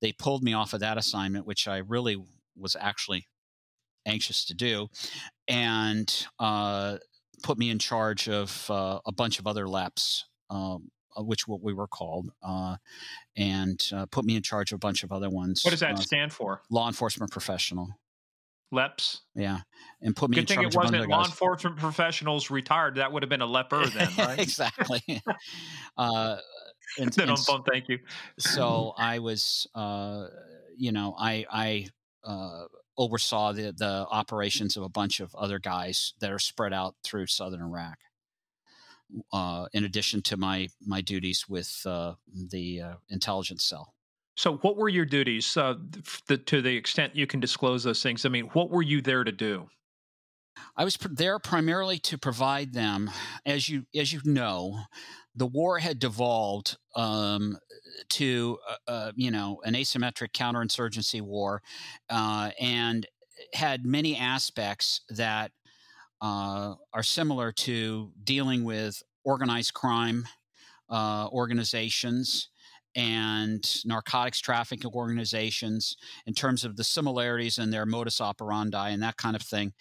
they pulled me off of that assignment, which I really was actually anxious to do, and uh, put me in charge of a bunch of other LEPs. Um, uh, which what we were called, uh, and uh, put me in charge of a bunch of other ones. What does that uh, stand for? Law enforcement professional. LEPs. Yeah, and put me in charge of the police. Good in thing it wasn't law enforcement professionals retired. That would have been a leper *laughs* then, right? exactly. *laughs* uh, and, then and on phone, thank you. so I was, uh, you know, I I uh, oversaw the the operations of a bunch of other guys that are spread out through southern Iraq. Uh, in addition to my my duties with uh, the uh, intelligence cell. So, what were your duties uh, the, to the extent you can disclose those things? I mean, what were you there to do? I was there primarily to provide them, as you as you know, the war had devolved um, to uh, uh, you know an asymmetric counterinsurgency war, uh, and had many aspects that uh, are similar to dealing with organized crime uh, organizations and narcotics trafficking organizations in terms of the similarities in their modus operandi and that kind of thing.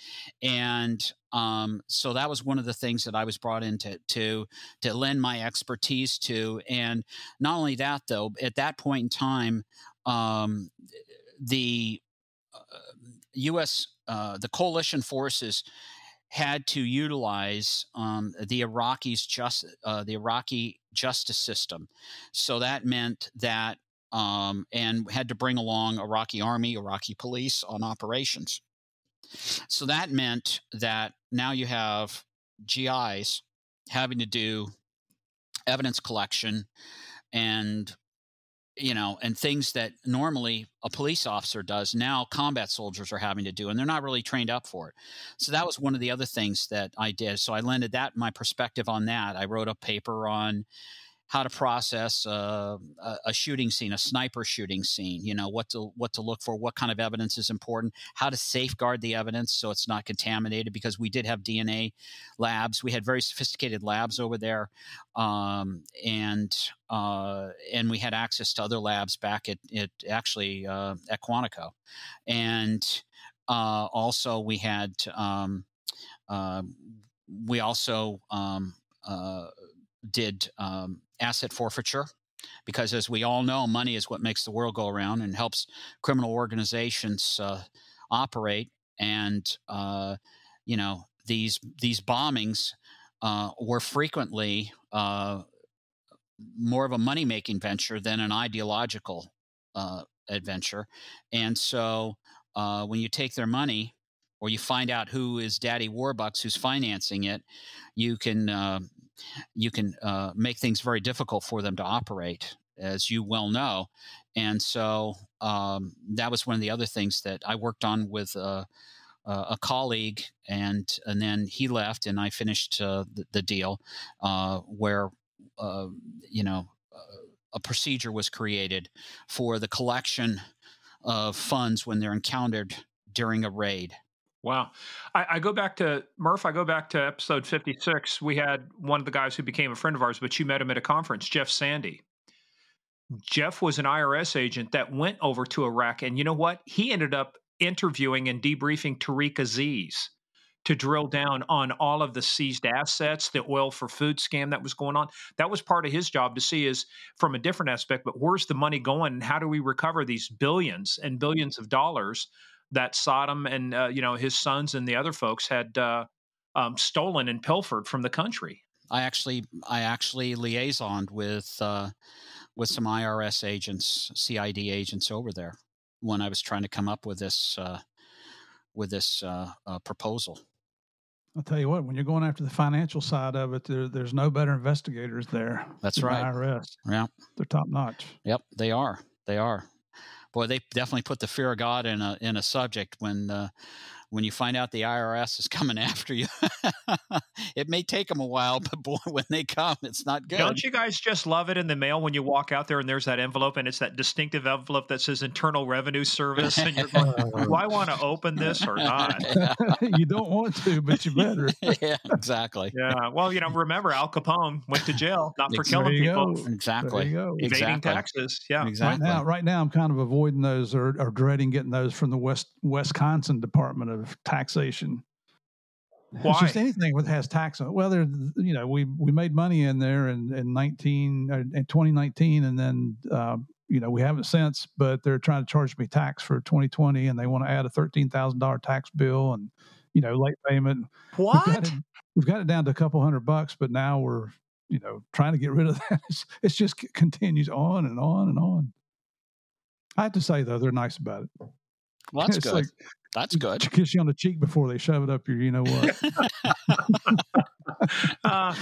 And um, so that was one of the things that I was brought in to, to, to lend my expertise to. And not only that, though, at that point in time, um, the uh, U.S. Uh, the coalition forces had to utilize um, the Iraqis just uh, the Iraqi justice system. So that meant that um, and had to bring along Iraqi army, Iraqi police on operations. So that meant that now you have GIs having to do evidence collection and you know, and things that normally a police officer does now combat soldiers are having to do, and they're not really trained up for it. So that was one of the other things that I did. So I lended that my perspective on that. I wrote a paper on how to process uh, a, shooting scene, a sniper shooting scene. You know what to what to look for, what kind of evidence is important, how to safeguard the evidence so it's not contaminated. Because we did have DNA labs, we had very sophisticated labs over there, um, and uh, and we had access to other labs back at, at actually uh, at Quantico, and uh, also we had um, uh, we also um, did um, asset forfeiture because as we all know money is what makes the world go around and helps criminal organizations uh, operate. And uh, you know these these bombings uh, were frequently uh, more of a money making venture than an ideological uh, adventure. And so uh, when you take their money or you find out who is daddy warbucks who's financing it you can you can uh, make things very difficult for them to operate, as you well know. And so um, that was one of the other things that I worked on with uh, a colleague, and and then he left, and I finished uh, the, the, deal uh, where uh, you know a procedure was created for the collection of funds when they're encountered during a raid. Wow. I, I, go back to Murph, I go back to episode 56. We had one of the guys who became a friend of ours, but you met him at a conference, Jeff Sandy. Jeff was an IRS agent that went over to Iraq. And you know what? He ended up interviewing and debriefing Tariq Aziz to drill down on all of the seized assets, the oil for food scam that was going on. That was part of his job to see is from a different aspect, but where's the money going and how do we recover these billions and billions of dollars that Saddam and uh, you know his sons and the other folks had uh, um, stolen and pilfered from the country. I actually I actually liaisoned with uh, with some IRS agents, CID agents over there when I was trying to come up with this uh, with this uh, uh, proposal. I'll tell you what, when you're going after the financial side of it, there, there's no better investigators there. That's right. IRS. Yeah. They're top notch. Yep, they are. They are boy, they definitely put the fear of God in a in a subject when uh, when you find out the IRS is coming *laughs* after you, it may take them a while, but boy, when they come, it's not good. Don't you guys just love it in the mail when you walk out there and there's that envelope and it's that distinctive envelope that says Internal Revenue Service and you're going, do I want to open this or not? *laughs* *laughs* you don't want to, but you better. yeah, exactly. Yeah. Well, you know, remember Al Capone went to jail not for There killing you people, go. Exactly. There you go. evading Exactly. taxes. Yeah. Exactly. Right now, right now, I'm kind of avoiding those or, or dreading getting those from the West Wisconsin Department of Taxation. It's Why? just anything that has tax on it. Well, there, you know, we we made money in there in in 19 uh, in 2019, and then um, you know we haven't since. But they're trying to charge me tax for 2020, and they want to add a thirteen thousand dollar tax bill, and you know, late payment. We've got, What? it, we've got it down to a couple hundred bucks, but now we're you know trying to get rid of *laughs* that. It's, it's just c- continues on and on and on. I have to say though, they're nice about it. Well, that's *laughs* It's good. like that's good. kiss you on the cheek before they shove it up your, you know what. *laughs* Uh,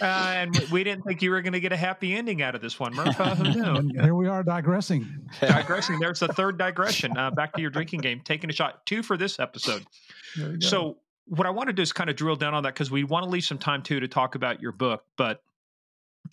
uh, and we- we didn't think you were going to get a happy ending out of this one, Murph. Uh, who knew? *laughs* here we are digressing. *laughs* digressing. There's the third digression. Uh, back to your drinking game, taking a shot. Two for this episode. There you go. So what I want to do is kind of drill down on that because we want to leave some time too to talk about your book. But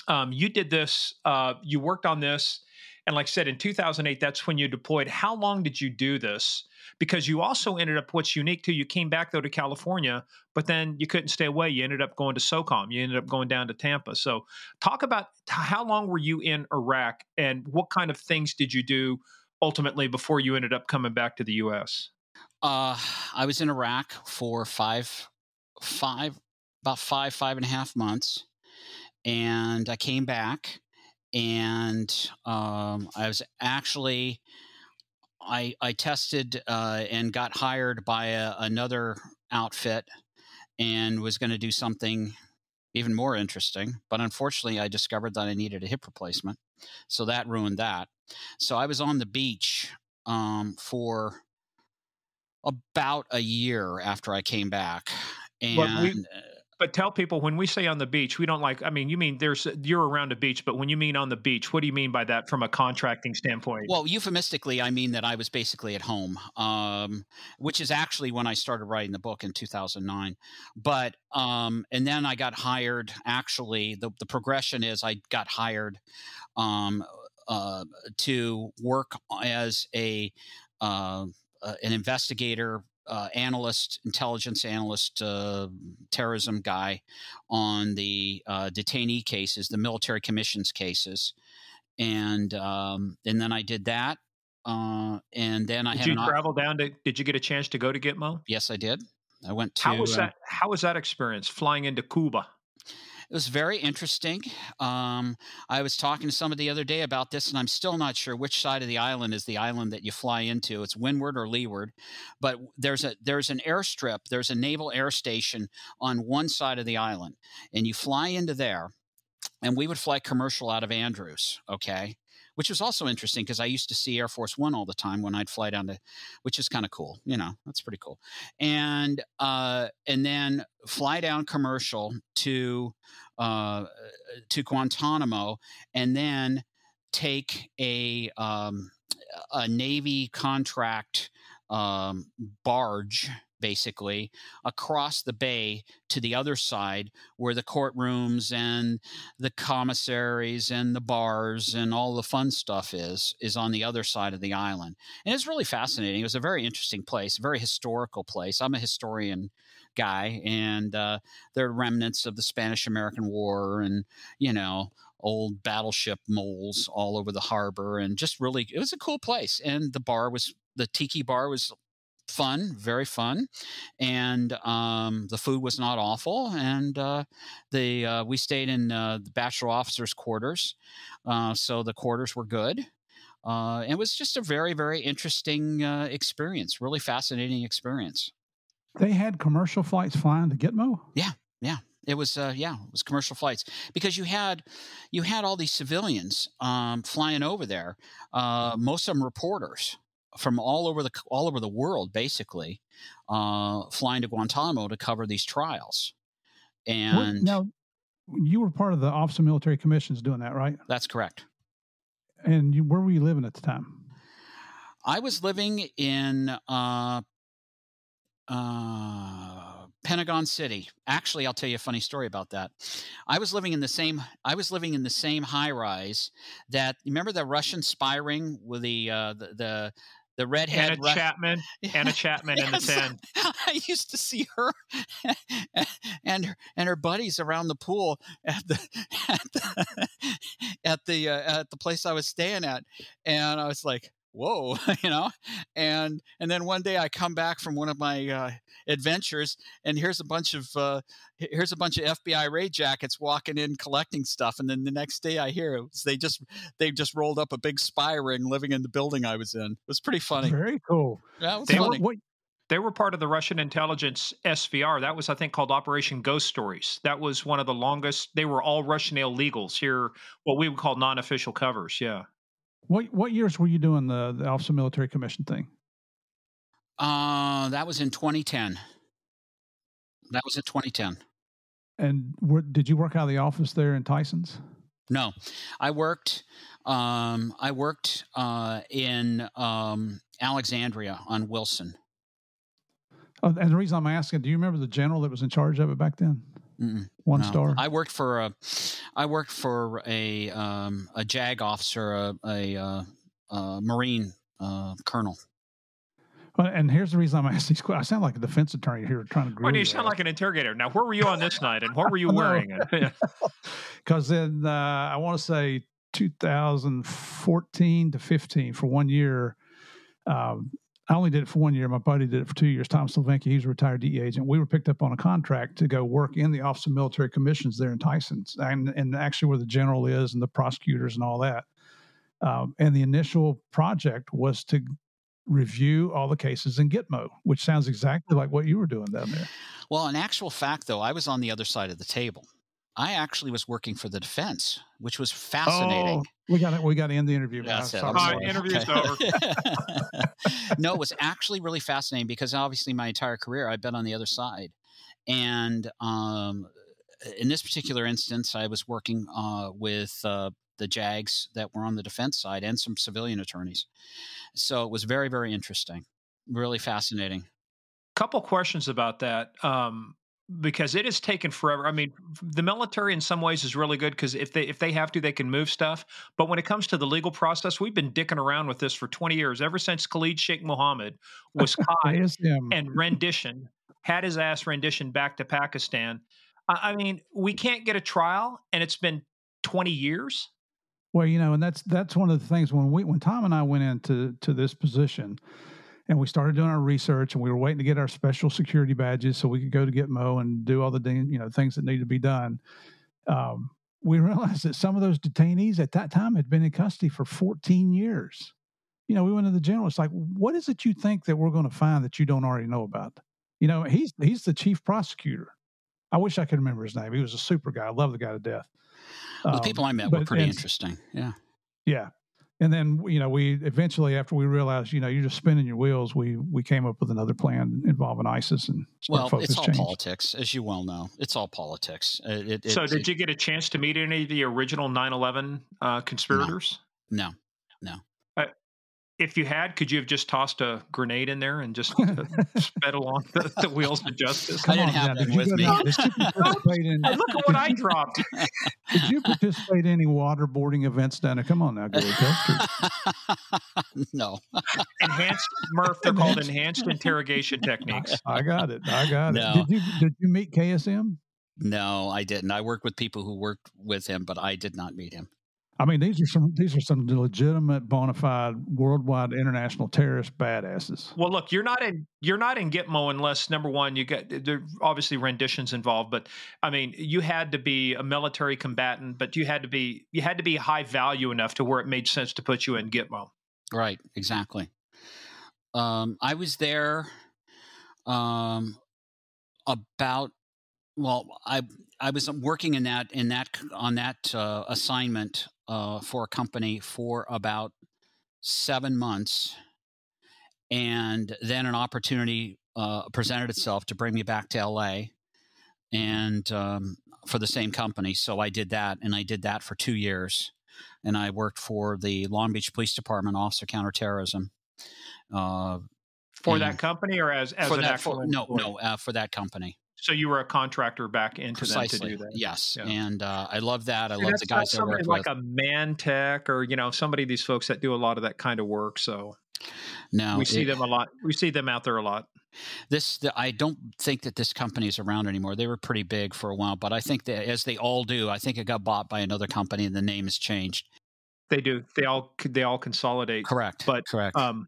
um, you did this. Uh, you worked on this, and like I said, in 2008, that's when you deployed. How long did you do this? Because you also ended up. What's unique too, you came back though to California, but then you couldn't stay away. You ended up going to SOCOM. You ended up going down to Tampa. So talk about how long were you in Iraq, and what kind of things did you do ultimately before you ended up coming back to the U.S. Uh, I was in Iraq for five, five, about five, five and a half months, and I came back, and um, I was actually, I I tested uh, and got hired by a, another outfit, and was going to do something even more interesting, but unfortunately, I discovered that I needed a hip replacement, so that ruined that. So I was on the beach um, for about a year after I came back. And we- uh, But tell people when we say on the beach, we don't like. I mean, you mean there's you're around a beach, but when you mean on the beach, what do you mean by that from a contracting standpoint? well, euphemistically, I mean that I was basically at home, um, which is actually when I started writing the book in 2009. But um, and then I got hired. Actually, the the progression is I got hired um, uh, to work as a uh, uh, an investigator, uh, analyst, intelligence analyst, uh, terrorism guy on the uh, detainee cases, the military commissions cases, and um, and then I did that, uh, and then I did had you an op- travel down to? Did you get a chance to go to Gitmo? yes, I did. I went to. How was uh, that? How was that experience flying into Cuba? It was very interesting. Um, I was talking to somebody the other day about this, and I'm still not sure which side of the island is the island that you fly into. It's windward or leeward, but there's a there's an airstrip. There's a naval air station on one side of the island, and you fly into there. And we would fly commercial out of Andrews, okay, which was also interesting because I used to see Air Force One all the time when I'd fly down to, which is kind of cool. You know, that's pretty cool. And uh, and then fly down commercial to uh, to Guantanamo, and then take a um, a Navy contract um, barge, basically across the bay to the other side, where the courtrooms and the commissaries and the bars and all the fun stuff is is on the other side of the island. And it's really fascinating. It was a very interesting place, a very historical place. I'm a historian guy, and uh, there are remnants of the Spanish American War and, you know, old battleship moles all over the harbor. And just really, it was a cool place. And the bar was, the tiki bar was fun, very fun. And um, the food was not awful. And uh, the uh, we stayed in uh, the bachelor officers' quarters. Uh, so the quarters were good. Uh, it was just a very, very interesting uh, experience, really fascinating experience. They had commercial flights flying to Gitmo. Yeah, yeah, It was, uh, yeah, it was commercial flights because you had, you had all these civilians um, flying over there. Uh, most of them reporters from all over the all over the world, basically, uh, flying to Guantanamo to cover these trials. And now, you were part of the Office of Military Commissions doing that, right? that's correct. And you, where were you living at the time? I was living in uh, uh, Pentagon City. Actually, I'll tell you a funny story about that. I was living in the same. I was living in the same high rise that. Remember the Russian spy ring with the uh, the, the the redhead Anna Chapman, *laughs* Anna Chapman in the ten. *laughs* I used to see her *laughs* and her, and her buddies around the pool at the at the at the, uh, at the place I was staying at, and I was like, whoa *laughs* you know and and then one day i come back from one of my uh, adventures and here's a bunch of uh, here's a bunch of fbi raid jackets walking in collecting stuff and then the next day i hear it was they just they just rolled up a big spy ring living in the building i was in it was pretty funny very cool yeah, was they funny. Were, what, they were part of the Russian intelligence SVR. That was, I think, called Operation Ghost Stories. That was one of the longest. They were all Russian illegals here, what we would call non-official covers. Yeah. What what years were you doing the the Office of Military Commission thing? Uh, that was in 2010. That was in 2010. And were, did you work out of the office there in Tyson's? No, I worked. Um, I worked uh, in um, Alexandria on Wilson. Oh, and the reason I'm asking, do you remember the general that was in charge of it back then? Mm-mm. One No. star. I worked for a, I worked for a um, a JAG officer, a, a, uh, uh Marine uh, colonel. Well, and here's the reason I'm asking these questions. I sound like a defense attorney here trying to grill Well, you you. sound like an interrogator. Now, where were you on this night, and what were *laughs* you I know. wearing? *laughs* And- Because in, uh, I want to say 2014 to 15 for one year. Um, I only did it for one year. My buddy did it for two years. Tom Slovenki, he's a retired DE agent. We were picked up on a contract to go work in the Office of Military Commissions there in Tyson's, and and actually where the general is and the prosecutors and all that. Um, and the initial project was to review all the cases in Gitmo, which sounds exactly like what you were doing down there. Well, in actual fact, though, I was on the other side of the table. I actually was working for the defense, which was fascinating. Oh, we got to we got to end the interview. now. That's it. Sorry. I'm All sorry. right, interview's Okay. *laughs* *laughs* no, it was actually really fascinating because obviously my entire career I've been on the other side, and um, in this particular instance, I was working uh, with uh, the JAGs that were on the defense side and some civilian attorneys. So it was very, very interesting, really fascinating. couple questions about that um, because it has taken forever. I mean, the military in some ways is really good because if they if they have to, they can move stuff. But when it comes to the legal process, we've been dicking around with this for 20 years, ever since Khalid Sheikh Mohammed was *laughs* caught and rendition had his ass rendition back to Pakistan. I I mean, we can't get a trial, and it's been 20 years. Well, you know, and that's that's one of the things when we when Tom and I went into to this position, and we started doing our research, and we were waiting to get our special security badges so we could go to Gitmo and do all the you know things that needed to be done. Um, we *laughs* realized that some of those detainees at that time had been in custody for 14 years. You know, we went to the general. It's like, what is it you think that we're going to find that you don't already know about? You know, he's he's the chief prosecutor. I wish I could remember his name. He was a super guy. I love the guy to death. Well, the Um, people I met were pretty interesting. Yeah. yeah. And then you know we eventually after we realized you know you're just spinning your wheels we we came up with another plan involving ISIS and Well, focus it's all changed. politics, as you well know. It's all politics. Uh, It, it, so, it- did you get a chance to meet any of the original 9 11 uh, conspirators? No. No. If you had, could you have just tossed a grenade in there and just uh, *laughs* sped along the, the wheels of justice? I didn't on, have now, them did you with me. down- Did you participate in? Hey, look at what I dropped. *laughs* Did you participate in any waterboarding events down there? Come on now, Gary. Tell *laughs* no. Enhanced Murph, they're called enhanced interrogation techniques. I got it. I got No. it. Did you did you meet KSM? No, I didn't. I worked with people who worked with him, but I did not meet him. I mean, these are some these are some legitimate, bona fide, worldwide, international terrorist badasses. Well, look, you're not in you're not in Gitmo unless number one you get there are obviously renditions involved, but I mean you had to be a military combatant, but you had to be you had to be high value enough to where it made sense to put you in Gitmo. Right, exactly. Um, I was there um, about well, I I was working in that in that on that uh, assignment uh, for a company for about seven months, and then an opportunity uh, presented itself to bring me back to LA, and um, for the same company. So I did that, and I did that for two years, and I worked for the Long Beach Police Department Office of Counterterrorism. Uh, for that company or as as for an that, actual for, no no uh, for that company So you were a contractor back into precisely them to do that. yes Yeah. and uh, I love that I See, love the guys I work like with a ManTech or you know somebody these folks that do a lot of that kind of work. So no we see it- them a lot. We see them out there a lot. this the, I don't think that this company is around anymore they were pretty big for a while but I think that as they all do I think it got bought by another company and the name has changed They do. They all they all consolidate. correct But, correct Um,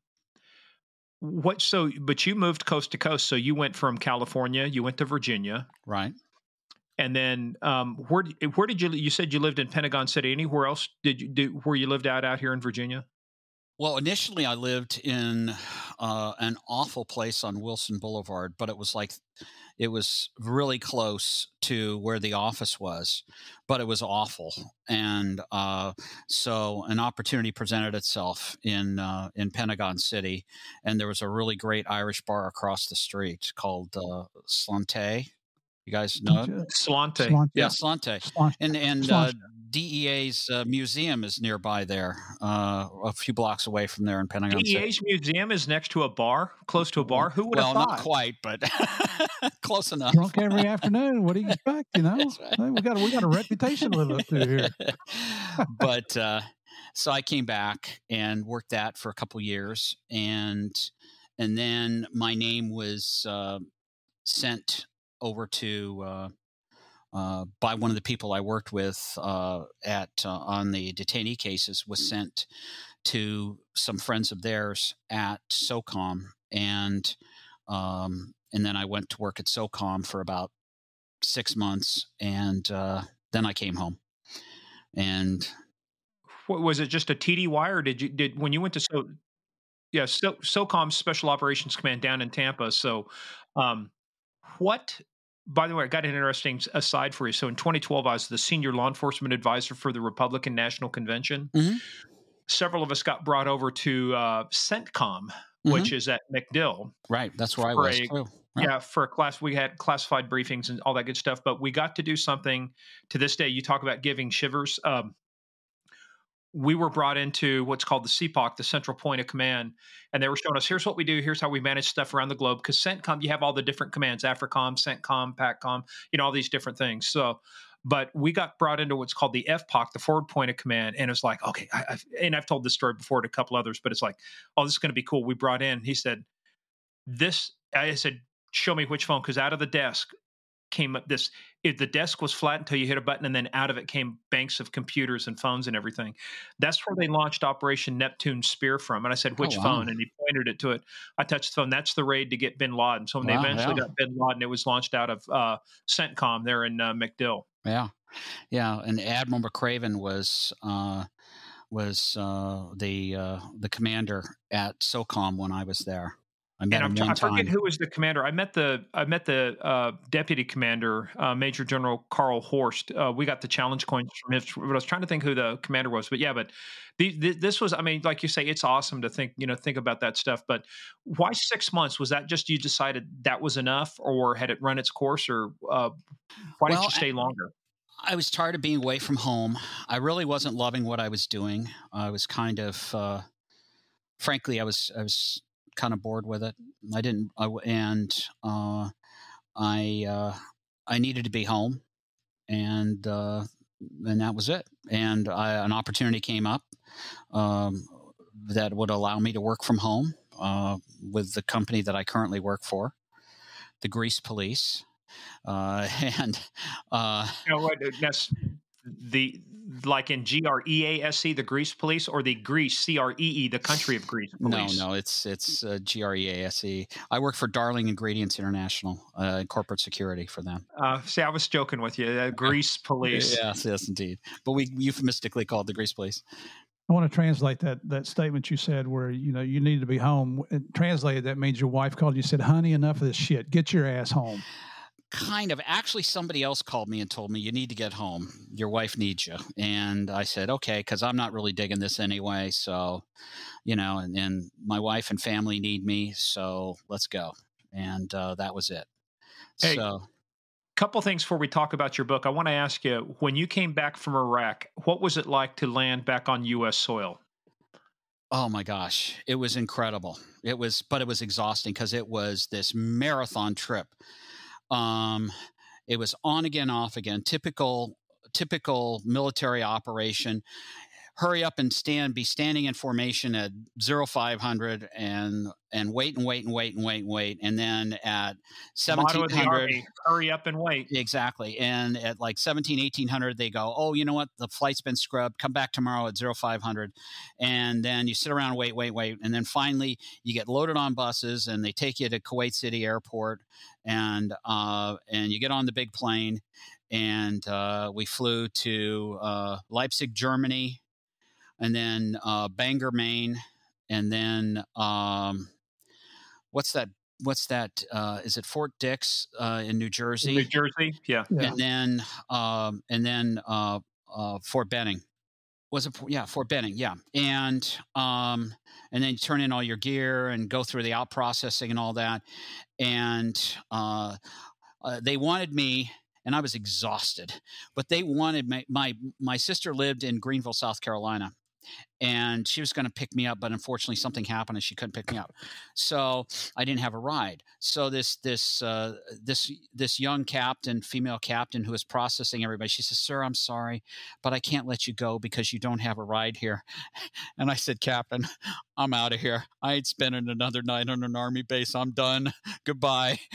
what? So, but you moved coast to coast. So you went from California, you went to Virginia, right and then um, where where did you? You said you lived in Pentagon City. Anywhere else did you do where you lived out out here in Virginia? Well, initially I lived in uh, an awful place on Wilson Boulevard, but it was like it was really close to where the office was, but it was awful. And uh, so an opportunity presented itself in uh, in Pentagon City, and there was a really great Irish bar across the street called uh, Slante. You guys know it? Slante. Slante. Yeah, Slante. Slante. And and Slante. uh, DEA's uh, museum is nearby there, uh, a few blocks away from there in Pentagon City. DEA's museum is next to a bar, close to a bar. Who would well, have thought? not quite, but *laughs* close enough. Drunk every afternoon. What do you expect? You know, right. Hey, we got we got a reputation to live up to here. *laughs* *laughs* but uh, so I came back and worked that for a couple years, and and then my name was uh, sent over to. Uh, uh, by one of the people I worked with uh, at uh, on the detainee cases was sent to some friends of theirs at SOCOM, and um, and then I went to work at SOCOM for about six months, and uh, then I came home. And What, was it just a TDY, or did you did when you went to so? Yeah, so SOCOM Special Operations Command down in Tampa. So, um, what? By the way, I got an interesting aside for you. So, in 2012, I was the senior law enforcement advisor for the Republican National Convention. Mhm. Several of us got brought over to uh, CENTCOM, Mm-hmm. which is at MacDill. right, that's where I was a-. Right. Yeah, for a class, we had classified briefings and all that good stuff. But we got to do something to this day. You talk about giving shivers. Um, we were brought into what's called the CPOC, the Central Point of Command, and they were showing us here's what we do, here's how we manage stuff around the globe. Because CENTCOM, you have all the different commands: AFRICOM, CENTCOM, PACCOM, you know all these different things. So, but we got brought into what's called the FPOC, the Forward Point of Command, and it's like, okay, I, I've, and I've told this story before to a couple others, but it's like, oh, this is going to be cool. We brought in, he said, this. I said, show me which phone, because out of the desk came up this it, the desk was flat until you hit a button and then out of it came banks of computers and phones and everything that's where they launched operation neptune spear from and i said which wow. phone and he pointed it to it i touched the phone that's the raid to get bin laden so when Wow, they eventually yeah. got bin laden it was launched out of uh, centcom there in uh, MacDill Yeah, yeah. And Admiral McRaven was uh, was uh, the uh, the commander at SOCOM when I was there. I met and I'm, him one I forget time. who was the commander. I met the I met the uh, deputy commander, uh, Major General Karl Horst. Uh, we got the challenge coins from him. But I was trying to think who the commander was. But yeah, but the, the, this was. I mean, like you say, it's awesome to think you know think about that stuff. But why six months? Was that just you decided that was enough, or had it run its course, or uh, why didn't you stay longer? I was tired of being away from home. I really wasn't loving what I was doing. I was kind of, uh, frankly, I was I was kind of bored with it. I didn't, I, and uh, I uh, I needed to be home, and uh, and that was it. And I, an opportunity came up um, that would allow me to work from home uh, with the company that I currently work for, the Grease Police. Uh, *laughs* and uh, You know what? That's the like in G R E A S E, the Greece Police, or the Greece C R E E, the country of Greece Police. No, no, it's it's uh, G R E A S E. I work for Darling Ingredients International, uh, corporate security for them. Uh, see, I was joking with you. Uh, *laughs* Greece Police. Yes, yes, indeed. But we euphemistically called the Greece Police. I want to translate that that statement you said where you know you needed to be home. Translated that means your wife called you said, "Honey, enough of this shit. Get your ass home." Kind of. Actually, somebody else called me and told me you need to get home. Your wife needs you. And I said, okay, because I'm not really digging this anyway. So, you know, and, and my wife and family need me. So let's go. And uh, that was it. Hey, so Couple things before we talk about your book. I want to ask you: when you came back from Iraq, what was it like to land back on U.S. soil? Oh my gosh, it was incredible. It was, but it was exhausting because it was this marathon trip. Um, it was on again, off again, typical, typical military operation hurry up and stand, be standing in formation at zero five hundred and and wait and wait and wait and wait and wait, and then at seventeen hundred, hurry up and wait. Exactly, and at like 17, 1800, they go, oh, you know what, the flight's been scrubbed. Come back tomorrow at zero five hundred, and then you sit around and wait, wait, wait, and then finally you get loaded on buses and they take you to Kuwait City Airport, and uh, and you get on the big plane. And uh, we flew to uh, Leipzig, Germany, and then uh, Bangor, Maine, and then um, what's that? What's that? Uh, is it Fort Dix uh, in New Jersey? New Jersey, yeah. yeah. And then um, and then uh, uh, Fort Benning. Was it? Yeah, Fort Benning. Yeah, and um, and then you turn in all your gear and go through the out processing and all that, and uh, uh, they wanted me and I was exhausted. But they wanted my my my sister lived in Greenville, South Carolina, and she was going to pick me up but unfortunately something happened and she couldn't pick me up. So i didn't have a ride. So this this uh, this this young captain female captain who was processing everybody she says sir i'm sorry but i can't let you go because you don't have a ride here. *laughs* And i said captain i'm out of here. I ain't spending another night on an army base. I'm done. *laughs* Goodbye. *laughs*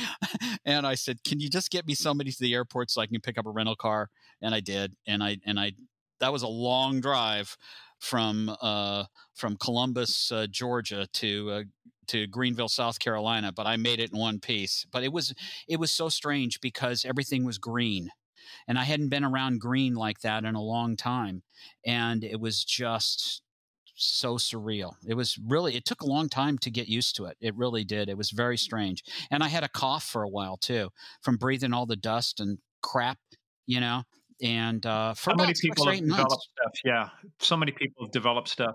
And i said can you just get me somebody to the airport so i can pick up a rental car? And i did. And i and i that was a long drive from uh, from Columbus, uh, Georgia, to uh, to Greenville, South Carolina. But I made it in one piece. But it was it was so strange because everything was green, and I hadn't been around green like that in a long time, and it was just so surreal. It was really, it took a long time to get used to it. It really did. It was very strange. And I had a cough for a while too from breathing all the dust and crap, you know and uh, for so many people have developed months. stuff. Yeah, so many people have developed stuff.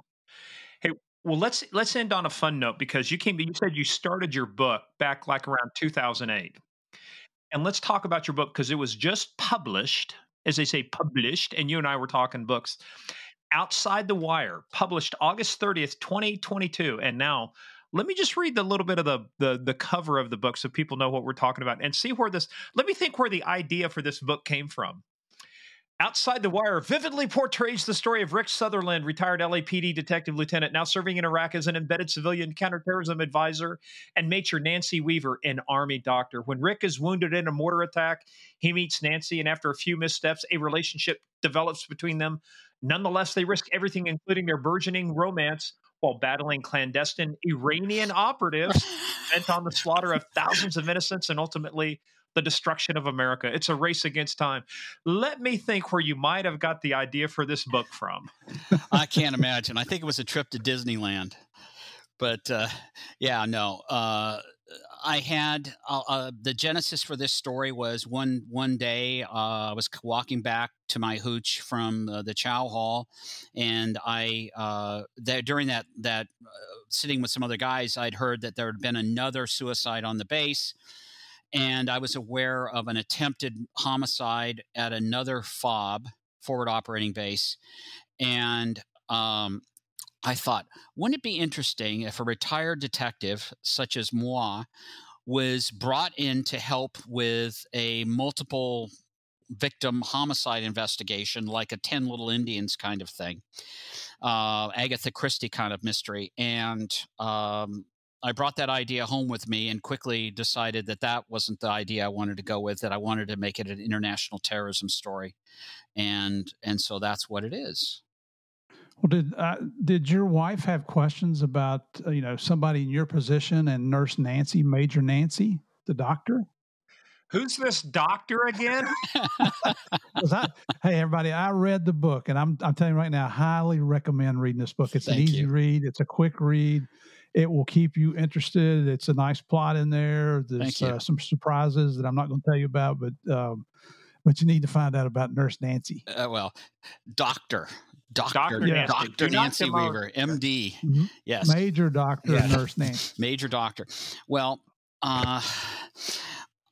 Hey, well, let's let's end on a fun note because you came. You said you started your book back like around 2008, and let's talk about your book because it was just published, as they say, published. And you and I were talking books. Outside the Wire, published August 30th, 2022, and now let me just read the little bit of the, the the cover of the book so people know what we're talking about and see where this let me think where the idea for this book came from Outside the Wire vividly portrays the story of Rick Sutherland, retired LAPD detective lieutenant, now serving in Iraq as an embedded civilian counterterrorism advisor, and Major Nancy Weaver, an Army doctor. When Rick is wounded in a mortar attack, he meets Nancy, and after a few missteps, a relationship develops between them. Nonetheless, they risk everything, including their burgeoning romance, while battling clandestine Iranian operatives *laughs* bent on the slaughter of thousands of innocents and ultimately the destruction of America. It's a race against time. Let me think where you might have got the idea for this book from. I can't imagine. I think it was a trip to Disneyland. But uh, yeah, no. Uh, I had uh, uh the genesis for this story was one one day uh, I was walking back to my hooch from uh, the Chow Hall, and I there during that that sitting with some other guys, I'd heard that there had been another suicide on the base and I was aware of an attempted homicide at another FOB, forward operating base. And um, I thought, wouldn't it be interesting if a retired detective such as moi was brought in to help with a multiple victim homicide investigation, like a 10 Little Indians kind of thing, uh, Agatha Christie kind of mystery. And um, I brought that idea home with me and quickly decided that that wasn't the idea I wanted to go with. That I wanted to make it an international terrorism story, and and so that's what it is. Well, did uh, did your wife have questions about uh, you know somebody in your position and Nurse Nancy, Major Nancy, the doctor? Who's this doctor again? *laughs* I, hey, everybody! I read the book, and I'm I'm telling you right now, I highly recommend reading this book. It's Thank an easy you. read. It's a quick read it will keep you interested. It's a nice plot in there. There's uh, some surprises that I'm not going to tell you about, but um, but you need to find out about Nurse Nancy. Uh, well, Doctor. Doctor, Doctor, yeah. Doctor Nancy Weaver, MD. Mm-hmm. Yes, major doctor, yeah. nurse Nancy. Major doctor. Well, uh,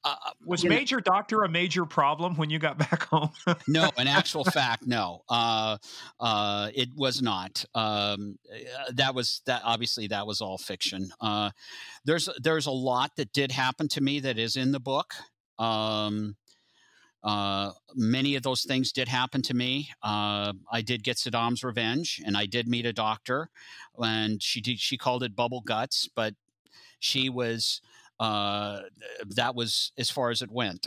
uh, was major know, doctor a major problem when you got *laughs* back home? no, in actual fact, no. Uh, uh, it was not. Um, uh, that was that. Obviously, that was all fiction. Uh, there's there's a lot that did happen to me that is in the book. Um, uh, many of those things did happen to me. Uh, I did get Saddam's revenge, and I did meet a doctor, and she did, she called it bubble guts, but she was uh, that was as far as it went.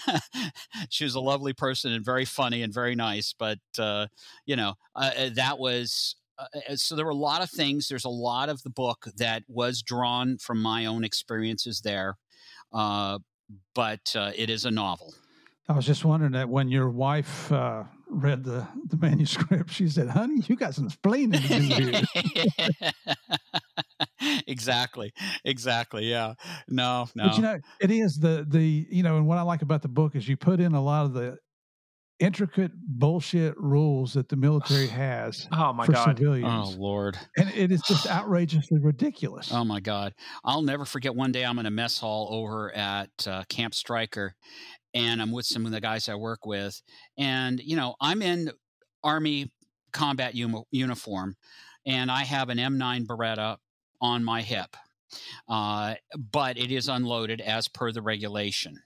*laughs* she was a lovely person and very funny and very nice, but uh, you know uh, uh that was. Uh, uh, so there were a lot of things. There's a lot of the book that was drawn from my own experiences there, but it is a novel. I was just wondering that when your wife read the, the manuscript, she said, "Honey, you got some explaining to do here." *laughs* exactly, exactly. Yeah, no, no. But you know, it is the the you know, and what I like about the book is you put in a lot of the intricate bullshit rules that the military *sighs* has oh my god civilians. oh lord and it is just *sighs* outrageously ridiculous oh my god i'll never forget one day i'm in a mess hall over at uh, camp Stryker and I'm with some of the guys I work with. And, you know, I'm in Army combat um, uniform and I have an M9 Beretta on my hip, uh, but it is unloaded as per the regulation.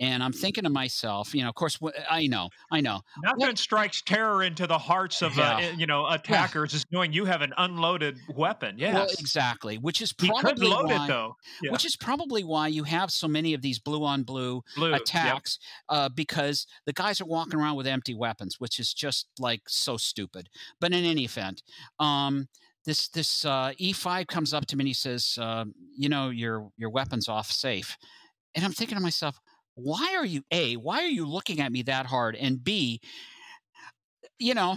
And I'm thinking to myself, you know, of course, I know, I know. Nothing what, strikes terror into the hearts of, uh, yeah. uh, you know, attackers yeah. is knowing you have an unloaded weapon. Yes. Well, exactly. Which is probably why, it, though. Yeah. Which is probably why you have so many of these blue on blue, blue attacks, yep. uh, because the guys are walking around with empty weapons, which is just like so stupid. But in any event, um, this this uh, E5 comes up to me and he says, uh, "You know, your your weapon's off safe," and I'm thinking to myself, why are you a why are you looking at me that hard? And b you know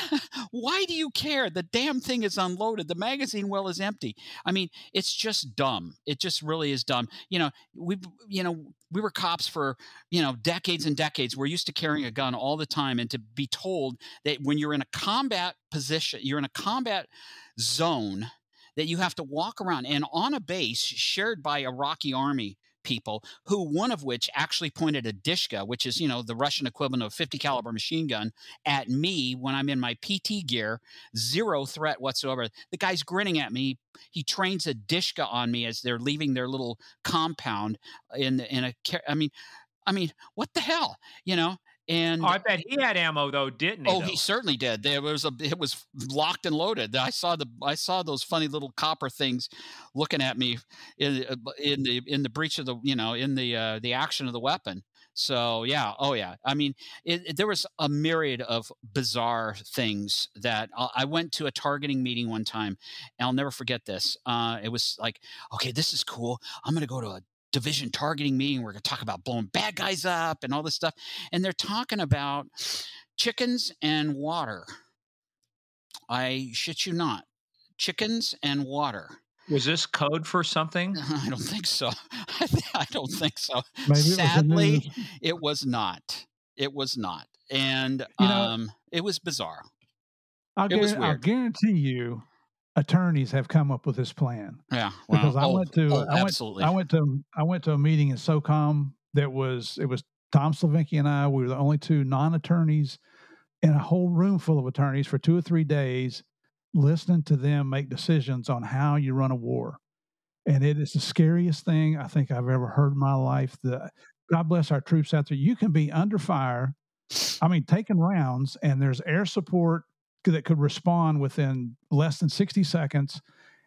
*laughs* why do you care? The damn thing is unloaded. The magazine well is empty. I mean it's just dumb. It just really is dumb. You know we you know we were cops for you know decades and decades. We're used to carrying a gun all the time. And to be told that when you're in a combat position you're in a combat zone that you have to walk around and on a base shared by Iraqi army people who one of which actually pointed a dishka which is you know the russian equivalent of a 50 caliber machine gun at me when i'm in my pt gear zero threat whatsoever. The guy's grinning at me. He trains a dishka on me as they're leaving their little compound in in a i mean i mean what the hell you know and oh, I bet he had ammo though, didn't he? Oh, though? he certainly did. There was a it was locked and loaded. I saw the I saw those funny little copper things looking at me in uh, in the in the breech of the you know in the uh, the action of the weapon. So yeah, oh yeah. I mean, it, it, there was a myriad of bizarre things that I, I went to a targeting meeting one time, and I'll never forget this. Uh, it was like, okay, this is cool. I'm going to go to a division targeting meeting. We're going to talk about blowing bad guys up and all this stuff. And they're talking about chickens and water. I shit you not. Chickens and water. Was this code for something? *laughs* I don't think so. *laughs* I don't think so. Maybe Sadly, it was, it was, not. It was not. And you know, um, it was bizarre. I'll, it I'll guarantee you attorneys have come up with this plan. Yeah, wow. because I oh, went to oh, oh I absolutely. went I went to I went to a meeting in SOCOM that was it was Tom Slavinky and I. We were the only two non-attorneys in a whole room full of attorneys for two or three days, listening to them make decisions on how you run a war. And it is the scariest thing I think I've ever heard in my life. The God bless our troops out there. You can be under fire. I mean, taking rounds, and there's air support that could respond within less than 60 seconds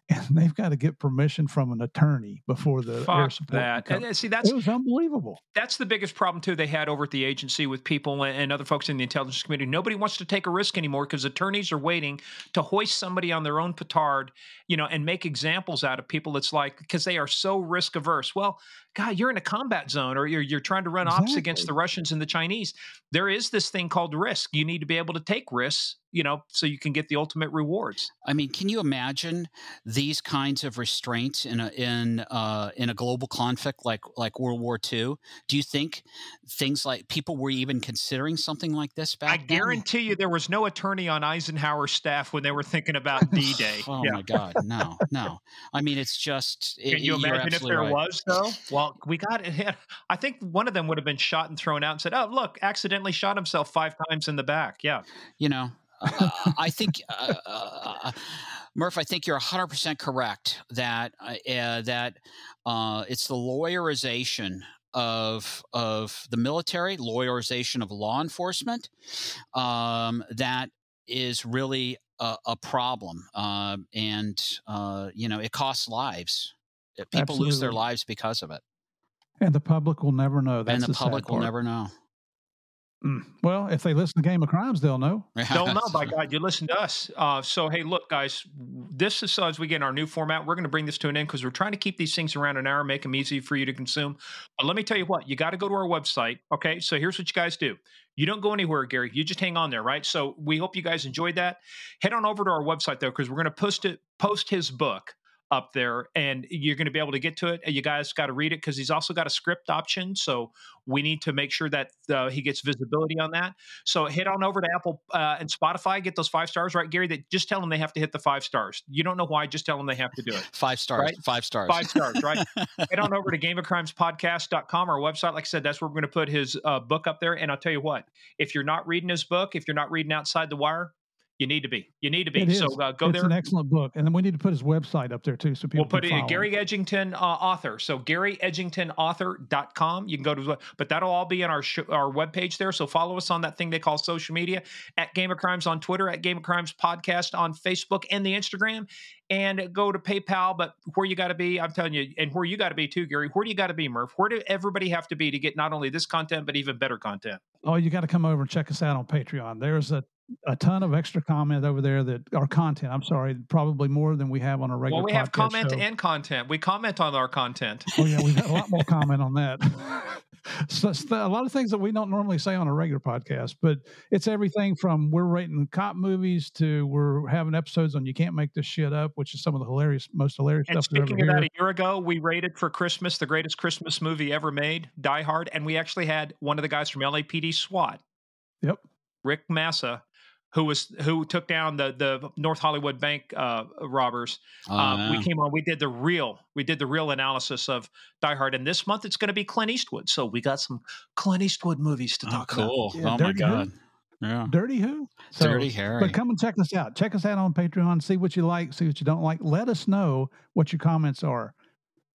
and they've got to get permission from an attorney before the Fuck air support. That and, see, that's it was unbelievable. That's the biggest problem too. They had over at the agency with people and other folks in the intelligence community. Nobody wants to take a risk anymore because attorneys are waiting to hoist somebody on their own petard, you know, and make examples out of people. It's like because they are so risk averse. Well, God, you're in a combat zone or you're you're trying to run exactly. ops against the Russians and the Chinese. There is this thing called risk. You need to be able to take risks you know, so you can get the ultimate rewards. I mean, can you imagine these kinds of restraints in a in uh, in a global conflict like like World War II? Do you think things like people were even considering something like this back? I then? guarantee you, there was no attorney on Eisenhower's staff when they were thinking about *laughs* D-Day. oh yeah. my God, no, no. I mean, it's just. Can it- you you're imagine if there right. was though? Well, we got it. I think one of them would have been shot and thrown out and said, "Oh, look, accidentally shot himself five times in the back." Yeah, You know, uh, *laughs* I think. Uh, uh, Murph, I think you're 100% correct that uh, uh, that uh, it's the lawyerization of of the military, lawyerization of law enforcement, um, that is really a, a problem, and uh, you know it costs lives. Uh, People lose their lives because of it, And the public will never know. That's and the the public will never know. Mm. Well, if they listen to Game of Crimes, they'll know. *laughs* don't know. By God, you listen to us. Uh, so, hey, look, guys, this is as we get in our new format. We're going to bring this to an end because we're trying to keep these things around an hour, make them easy for you to consume. But let me tell you what, you got to go to our website. Okay, so here's what you guys do. You don't go anywhere, Gary. You just hang on there, right? So we hope you guys enjoyed that. Head on over to our website though, because we're going to post it, post his book up there, and you're going to be able to get to it. You guys got to read it because he's also got a script option. So we need to make sure that uh, he gets visibility on that. So head on over to Apple uh, and Spotify, get those five stars, right, Gary? That just tell them they have to hit the five stars. You don't know why, just tell them they have to do it. Five stars. Right? Five stars. Five stars, right? *laughs* Head on over to gameofcrimespodcast.com, our website. Like I said, that's where we're going to put his uh, book up there. And I'll tell you what, if you're not reading his book, if you're not reading Outside the Wire, you need to be. You need to be. So uh, go it's there. It's an excellent book, and then we need to put his website up there too, so people We'll put it can in follow Gary. Edgington uh, author. So GaryEdgingtonAuthor.com. You can go to, but that'll all be on our sh- our webpage there. So follow us on that thing they call social media at Game of Crimes on Twitter, at Game of Crimes Podcast on Facebook and the Instagram, and go to PayPal. But where you got to be, I'm telling you, and where you got to be too, Gary. Where do you got to be, Murph? Where do everybody have to be to get not only this content but even better content? Oh, you got to come over and check us out on Patreon. There's a a ton of extra comment over there that our content. I'm sorry, probably more than we have on a regular. Podcast. Well, we have comment show. and content. We comment on our content. Oh yeah, we've got a lot more *laughs* comment on that. *laughs* so, a lot of things that we don't normally say on a regular podcast, but it's everything from we're rating cop movies to we're having episodes on you can't make this shit up, which is some of the hilarious, most hilarious And stuff. speaking that, a year ago, we rated for Christmas the greatest Christmas movie ever made, Die Hard, and we actually had one of the guys from LAPD SWAT, Yep. Rick Massa, who was who took down the the North Hollywood bank uh, robbers. Oh, um, We came on, we did the real, we did the real analysis of Die Hard, and this month it's going to be Clint Eastwood. So we got some Clint Eastwood movies to Oh, talk about. cool. Yeah, oh my Dirty Harry. god. Yeah. Dirty Who? So- Dirty Harry. But come and check us out. Check us out on Patreon. See what you like. See what you don't like. Let us know what your comments are.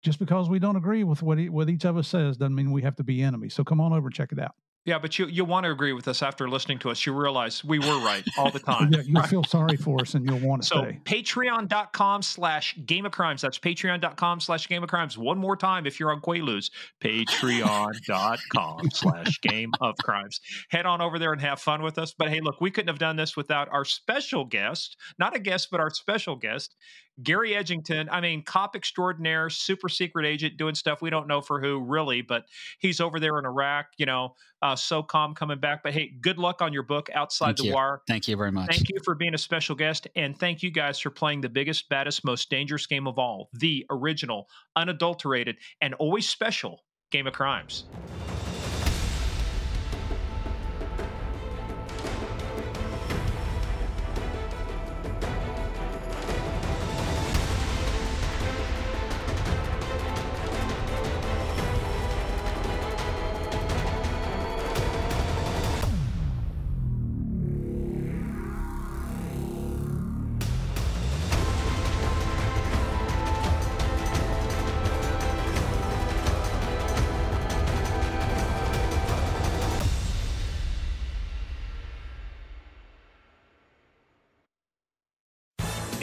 Just because we don't agree with what, e- what each of us says doesn't mean we have to be enemies. So come on over and check it out. Yeah, but you you want to agree with us after listening to us. You realize we were right all the time. *laughs* Yeah, you'll feel sorry for us and you'll want to So stay. patreon.com slash game of crimes. That's patreon.com slash game of crimes. One more time if you're on Quaaludes. Patreon.com *laughs* slash game of crimes. Head on over there and have fun with us. But hey, look, we couldn't have done this without our special guest, not a guest, but our special guest, Gary Edgington. I mean, cop extraordinaire, super secret agent doing stuff we don't know for who really, but he's over there in Iraq, you know, uh, SOCOM coming back. But hey, good luck on your book, Outside Thank the you. Wire. Thank you very much. Thank you for being a special guest. And thank you guys for playing the biggest, baddest, most dangerous game of all the original, unadulterated, and always special Game of Crimes.